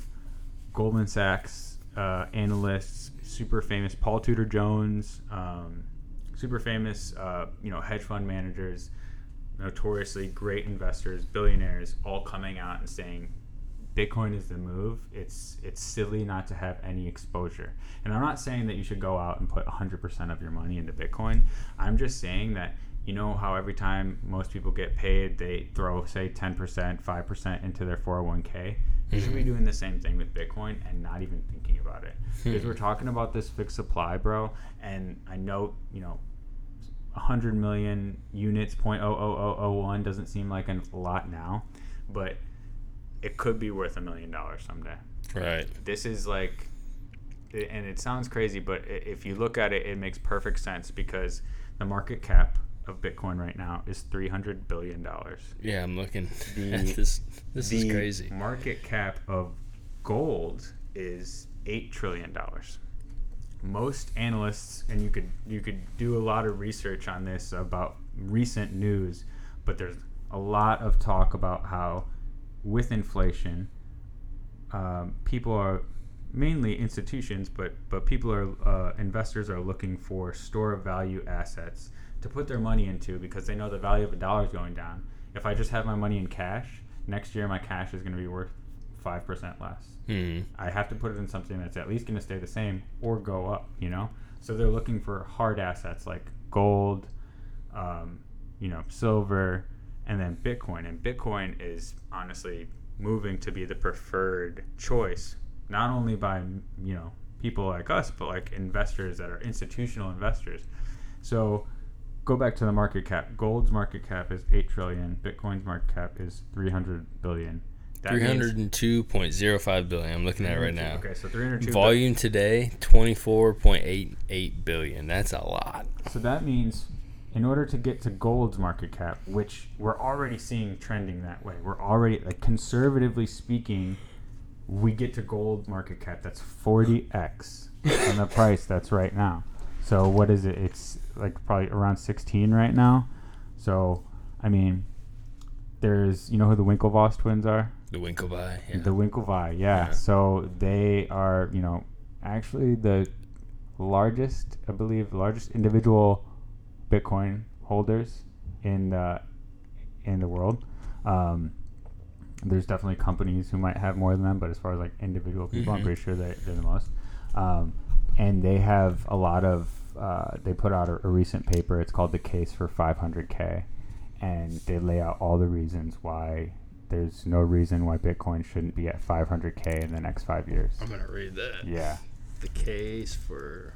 Goldman Sachs uh, analysts, super famous Paul Tudor Jones, um, super famous uh, you know hedge fund managers, notoriously great investors, billionaires, all coming out and saying Bitcoin is the move. It's it's silly not to have any exposure. And I'm not saying that you should go out and put 100% of your money into Bitcoin. I'm just saying that you know how every time most people get paid, they throw say 10%, 5% into their 401k. You should be doing the same thing with Bitcoin and not even thinking about it. Hmm. Because we're talking about this fixed supply, bro, and I know, you know, 100 million units, 0.00001 doesn't seem like a lot now, but it could be worth a million dollars someday. Right. This is like, and it sounds crazy, but if you look at it, it makes perfect sense because the market cap of Bitcoin right now is $300 billion. Yeah, I'm looking The- this. This is the crazy. market cap of gold is $8 trillion. Most analysts, and you could you could do a lot of research on this about recent news, but there's a lot of talk about how with inflation, um, people are mainly institutions, but but people are uh, investors are looking for store of value assets to put their money into because they know the value of a dollar is going down. If I just have my money in cash, next year my cash is going to be worth five percent less. Hmm. I have to put it in something that's at least going to stay the same or go up. You know, so they're looking for hard assets like gold, um, you know, silver, and then Bitcoin. And Bitcoin is honestly moving to be the preferred choice, not only by you know people like us, but like investors that are institutional investors. So go back to the market cap. Gold's market cap is eight trillion. Bitcoin's market cap is three hundred billion. That Three means- hundred and two point zero five billion. I'm looking at it right now. Okay, so 302 Volume today, twenty four point eight eight billion. That's a lot. So that means in order to get to gold's market cap, which we're already seeing trending that way, we're already like conservatively speaking, we get to gold market cap that's 40x on the price that's right now. So what is it? It's like probably around 16 right now. So I mean, there's you know who the Winklevoss twins are? The Winklevi. Yeah. The Winklevi, yeah. Yeah. So they are, you know, actually the largest, I believe, largest individual Bitcoin holders in the in the world. Um, there's definitely companies who might have more than them, but as far as like individual people, I'm Mhm. pretty sure they, they're the most. Um, and they have a lot of. Uh, they put out a, a recent paper. It's called "The Case for 500K," and they lay out all the reasons why there's no reason why Bitcoin shouldn't be at 500K in the next five years. I'm gonna read that. Yeah. The case for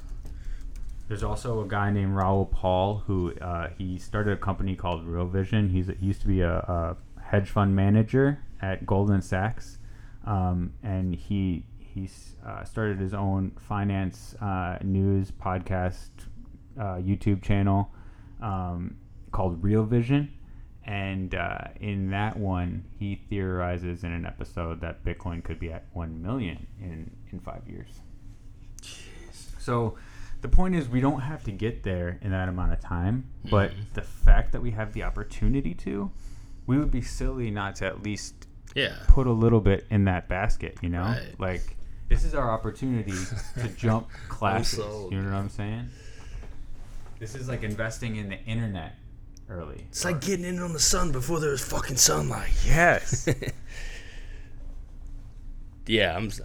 There's also a guy named Raoul Pal who uh, he started a company called Real Vision. He's he used to be a, a hedge fund manager at Goldman Sachs, um, and he he's uh, started his own finance uh, news podcast, uh, YouTube channel um, called Real Vision. And uh, in that one, he theorizes in an episode that Bitcoin could be at one million in in five years. Jeez. So the point is, we don't have to get there in that amount of time, but the fact that we have the opportunity to, we would be silly not to at least yeah. put a little bit in that basket, you know? Right. Like, this is our opportunity to jump classes. You know what I'm saying? This is like investing in the internet early. It's like getting in on the sun before there was fucking sunlight. Yes. Yeah, I'm. s-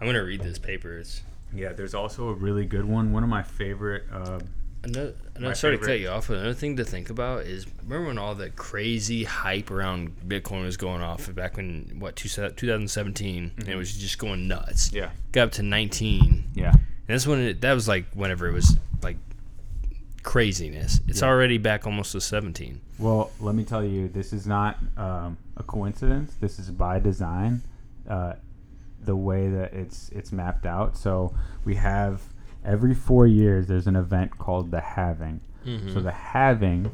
I'm gonna read this paper. It's yeah, there's also a really good one. One of my favorite. Uh, another. My another sorry to cut you off. But another thing to think about is remember when all the crazy hype around Bitcoin was going off back when what two, 2017 and it was just going nuts. Mm-hmm. yeah. Got up to 19. Yeah. And that's when it. That was like whenever it was like craziness. It's Yeah. already back almost to 17. Well, let me tell you, this is not um, a coincidence. This is by design. Uh, the way that it's it's mapped out. So we have every four years there's an event called the halving. So the halving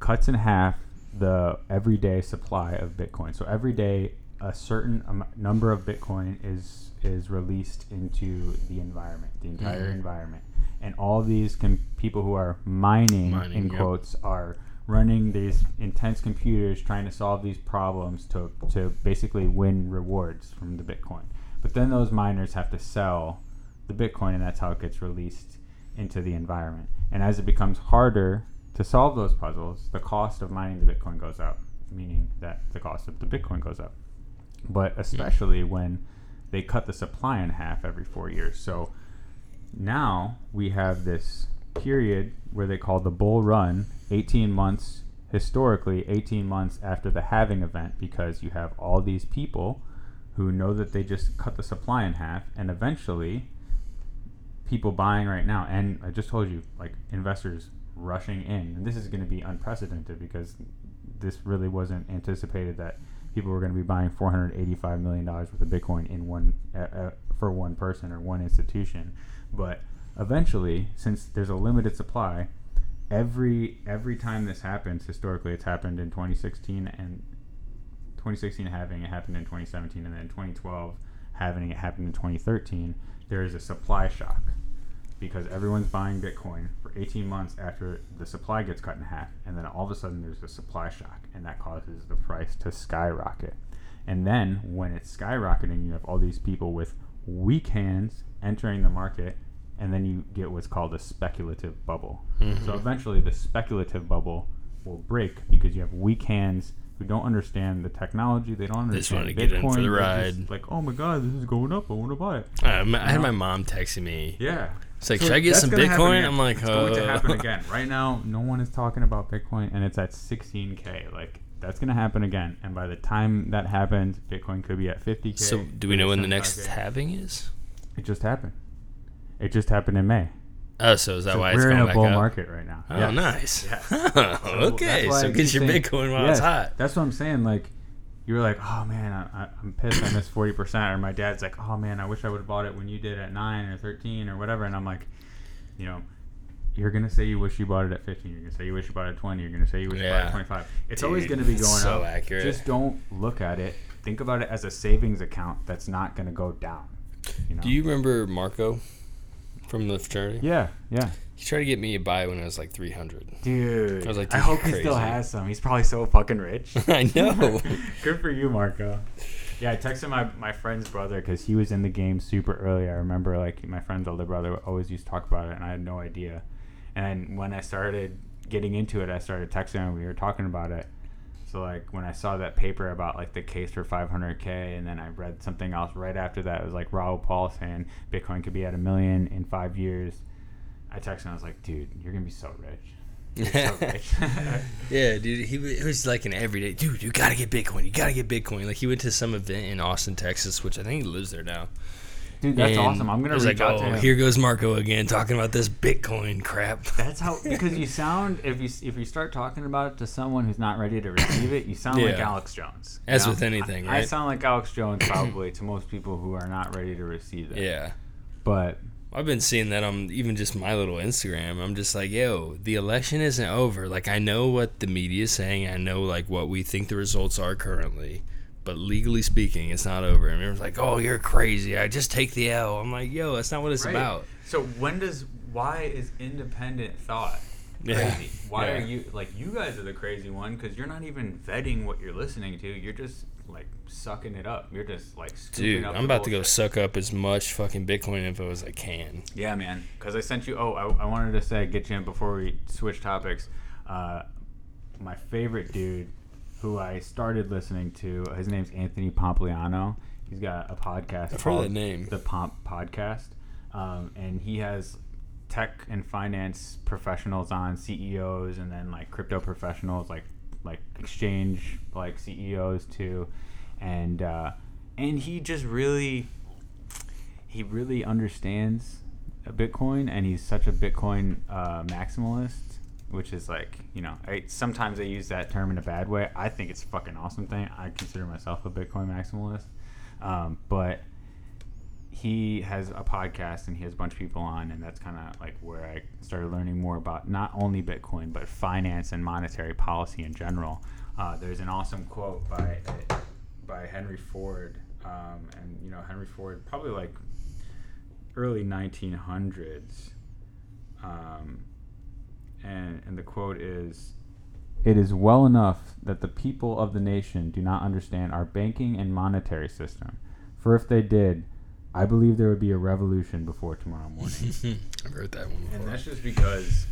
cuts in half the everyday supply of Bitcoin. So every day a certain number of Bitcoin is is released into the environment, the entire environment, and all these com- people who are mining, Mining, in yep. quotes are running these intense computers trying to solve these problems to, to basically win rewards from the Bitcoin. But then those miners have to sell the Bitcoin, and that's how it gets released into the environment. And as it becomes harder to solve those puzzles, the cost of mining the Bitcoin goes up, meaning that the cost of the Bitcoin goes up. But hmm. especially when they cut the supply in half every four years. So now we have this period where they call the bull run 18 months historically 18 months after the halving event because you have all these people who know that they just cut the supply in half and eventually people buying right now. And i just told you like investors rushing in. And this is going to be unprecedented because this really wasn't anticipated that people were going to be buying 485 million dollars worth of bitcoin in one uh, uh, for one person or one institution but eventually since there's a limited supply every every time this happens historically it's happened in 2016 and 2016 halving it happened in 2017 and then 2012 halving it happened in 2013 there is a supply shock because everyone's buying bitcoin for 18 months after the supply gets cut in half and then all of a sudden there's a supply shock and that causes the price to skyrocket. And then when it's skyrocketing you have all these people with weak hands entering the market and then you get what's called a speculative bubble so eventually the speculative bubble will break because you have weak hands who don't understand the technology they don't They just understand wanna get in for the ride. like oh my god this is going up i want to buy it Um, I had my mom texting me. yeah It's like, So should I get some Bitcoin? I'm like, it's going to uh, happen again. Right now, no one is talking about Bitcoin, and it's at 16k. Like that's going to happen again. And by the time that happens, Bitcoin could be at 50k. So, do we know when the next 75K. halving is? It just happened. It just happened in May. Oh, so is that So why it's we're in a bull up? market right now. Oh, nice. Yeah. Oh, So okay, I so get your saying- Bitcoin while Yes, it's hot. That's what I'm saying. Like, you were like, oh man, I, I'm pissed. I missed forty percent. Or my dad's like, oh man, I wish I would have bought it when you did at nine or thirteen or whatever. And I'm like, you know. You're gonna say you wish you bought it at 15. You're gonna say you wish you bought it at 20. You're gonna say you wish you bought it at 25. It's Dude, always gonna be going so up. accurate. Just don't look at it. Think about it as a savings account that's not gonna go down. You know? Do you remember Marco from the fraternity? Yeah, yeah. He tried to get me a buy when I was like 300. Dude, I was like, I hope he still has some. He's probably so fucking rich. I know. Good for you, Marco. Yeah, I texted my, my friend's brother because he was in the game super early. I remember like my friend's older brother always used to talk about it, and I had no idea. And when I started getting into it, I started texting him. We were talking about it. So like when I saw that paper about like the case for 500k, and then I read something else right after that. It was like Raoul Pal saying Bitcoin could be at a million in five years. I texted him. I was like, dude, you're gonna be so rich. So rich. yeah, dude. He it was like an everyday dude. You gotta get Bitcoin. You gotta get Bitcoin. Like he went to some event in Austin, Texas, which I think he lives there now. Dude, that's And awesome. I'm gonna reach like, out oh, to him. here goes Marco again talking about this Bitcoin crap. That's how because you sound if you if you start talking about it to someone who's not ready to receive it, you sound like Alex Jones. As know? with anything, I, I sound like Alex Jones probably to most people who are not ready to receive it. Yeah. But I've been seeing that on even just my little Instagram. I'm just like, yo, the election isn't over. Like, I know what the media is saying. I know like what we think the results are currently, but legally speaking, it's not over. And everyone's like, oh, you're crazy. I just take the L. I'm like, yo, that's not what it's about. So when does why is independent thought Yeah. crazy? Why Yeah. are you like you guys are the crazy one because you're not even vetting what you're listening to. You're just like sucking it up. You're just like Dude, up I'm about to go suck up as much fucking Bitcoin info as I can. Yeah, man. Because I sent you. Oh, I, I wanted to say, get you in before we switch topics. Uh, my favorite dude, who I started listening to, his name's Anthony Pompliano. He's got a podcast I've heard called that name. the Pomp Podcast, um, and he has tech and finance professionals on, CEOs, and then like crypto professionals, like like exchange like CEOs too, and uh, and he just really he really understands Bitcoin, and he's such a Bitcoin uh, maximalist, which is like you know, I, sometimes I use that term in a bad way. I think it's a fucking awesome thing. I consider myself a Bitcoin maximalist, um, but he has a podcast and he has a bunch of people on, and that's kind of like where I started learning more about not only Bitcoin but finance and monetary policy in general. Uh, there's an awesome quote by by Henry Ford, um, and you know Henry Ford probably like early 1900s, um, and and the quote is. It is well enough that the people of the nation do not understand our banking and monetary system, for if they did, I believe there would be a revolution before tomorrow morning. I've heard that one before. and that's just because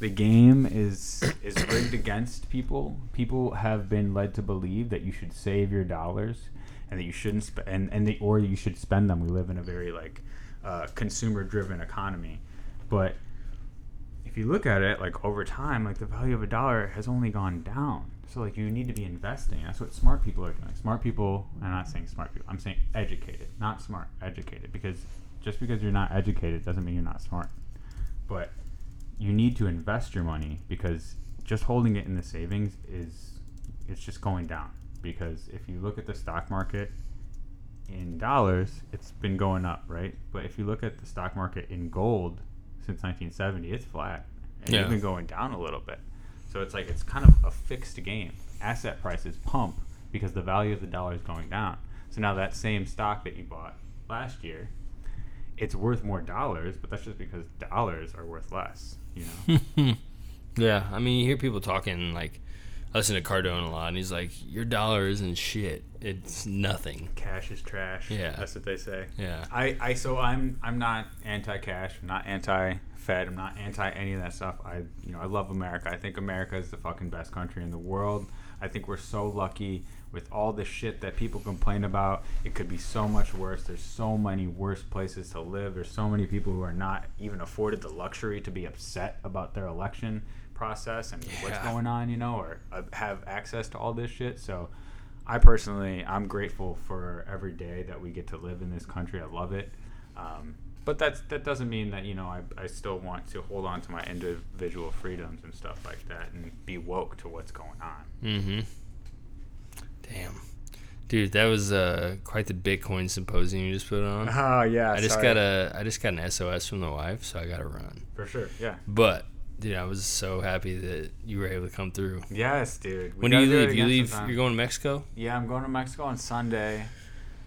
the game is is rigged against people. People have been led to believe that you should save your dollars and that you shouldn't spend and, and the, or you should spend them. We live in a very like uh, consumer driven economy, but if you look at it like over time, like the value of a dollar has only gone down. So like you need to be investing. That's what smart people are doing. Smart people. I'm not saying smart people. I'm saying educated, not smart. Educated because just because you're not educated doesn't mean you're not smart. But you need to invest your money because just holding it in the savings is it's just going down. Because if you look at the stock market in dollars, it's been going up, right? But if you look at the stock market in gold since 1970, it's flat. And Yeah. it's been going down a little bit. So it's like it's kind of a fixed game. Asset prices pump because the value of the dollar is going down. So now that same stock that you bought last year, it's worth more dollars, but that's just because dollars are worth less, you know. yeah, I mean, you hear people talking like, I listen to Cardone a lot, and he's like, "Your dollar isn't shit. It's nothing." cash is trash. Yeah. That's what they say. Yeah. I, I so I'm I'm not anti cash, I'm not anti Fed, I'm not anti any of that stuff. I you know, I love America. I think America is the fucking best country in the world. I think we're so lucky with all the shit that people complain about. It could be so much worse. There's so many worse places to live. There's so many people who are not even afforded the luxury to be upset about their election process and what's going on, you know, or uh, have access to all this shit. So I personally, I'm grateful for every day that we get to live in this country. I love it. Um, but that's that doesn't mean that you know I, I still want to hold on to my individual freedoms and stuff like that and be woke to what's going on. Mm-hmm. Damn. Dude, that was uh, quite the Bitcoin symposium you just put on. Oh yeah. I just sorry. got a I just got an SOS from the wife, so I got to run. for sure. Yeah. But dude, I was so happy that you were able to come through. Yes, dude. We When do you leave? You leave. Sometime. You're going to Mexico. Yeah, I'm going to Mexico on Sunday.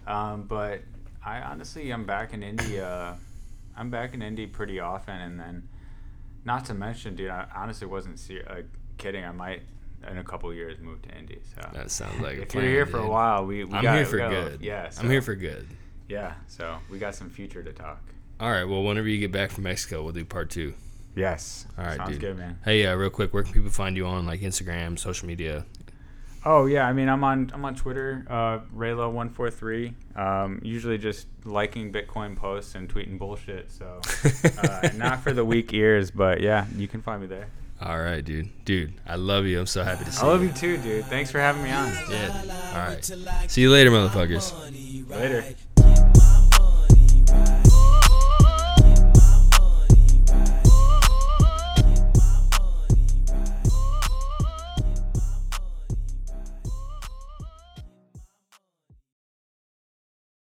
Um, but I honestly, I'm back in India. I'm back in Indy pretty often, and then, not to mention, dude, I honestly wasn't ser- uh, kidding. I might in a couple years move to Indy. So That sounds like a if plan, you're here for a while, we, we I'm got, here for good. Yeah, I'm here for good. yeah. So we got some future to talk. All right. Well, whenever you get back from Mexico, we'll do part two. Yes. All right, Sounds dude. good, man. Hey, uh, real quick, where can people find you on like Instagram, social media? Oh yeah, I mean I'm on I'm on Twitter, uh, Raylo143. Um, usually just liking Bitcoin posts and tweeting bullshit. So uh, not for the weak ears, but yeah, you can find me there. All right, dude. Dude, I love you. I'm so happy to see you. I love you. you too, dude. Thanks for having me on. Yeah. All right. See you later, motherfuckers. Later.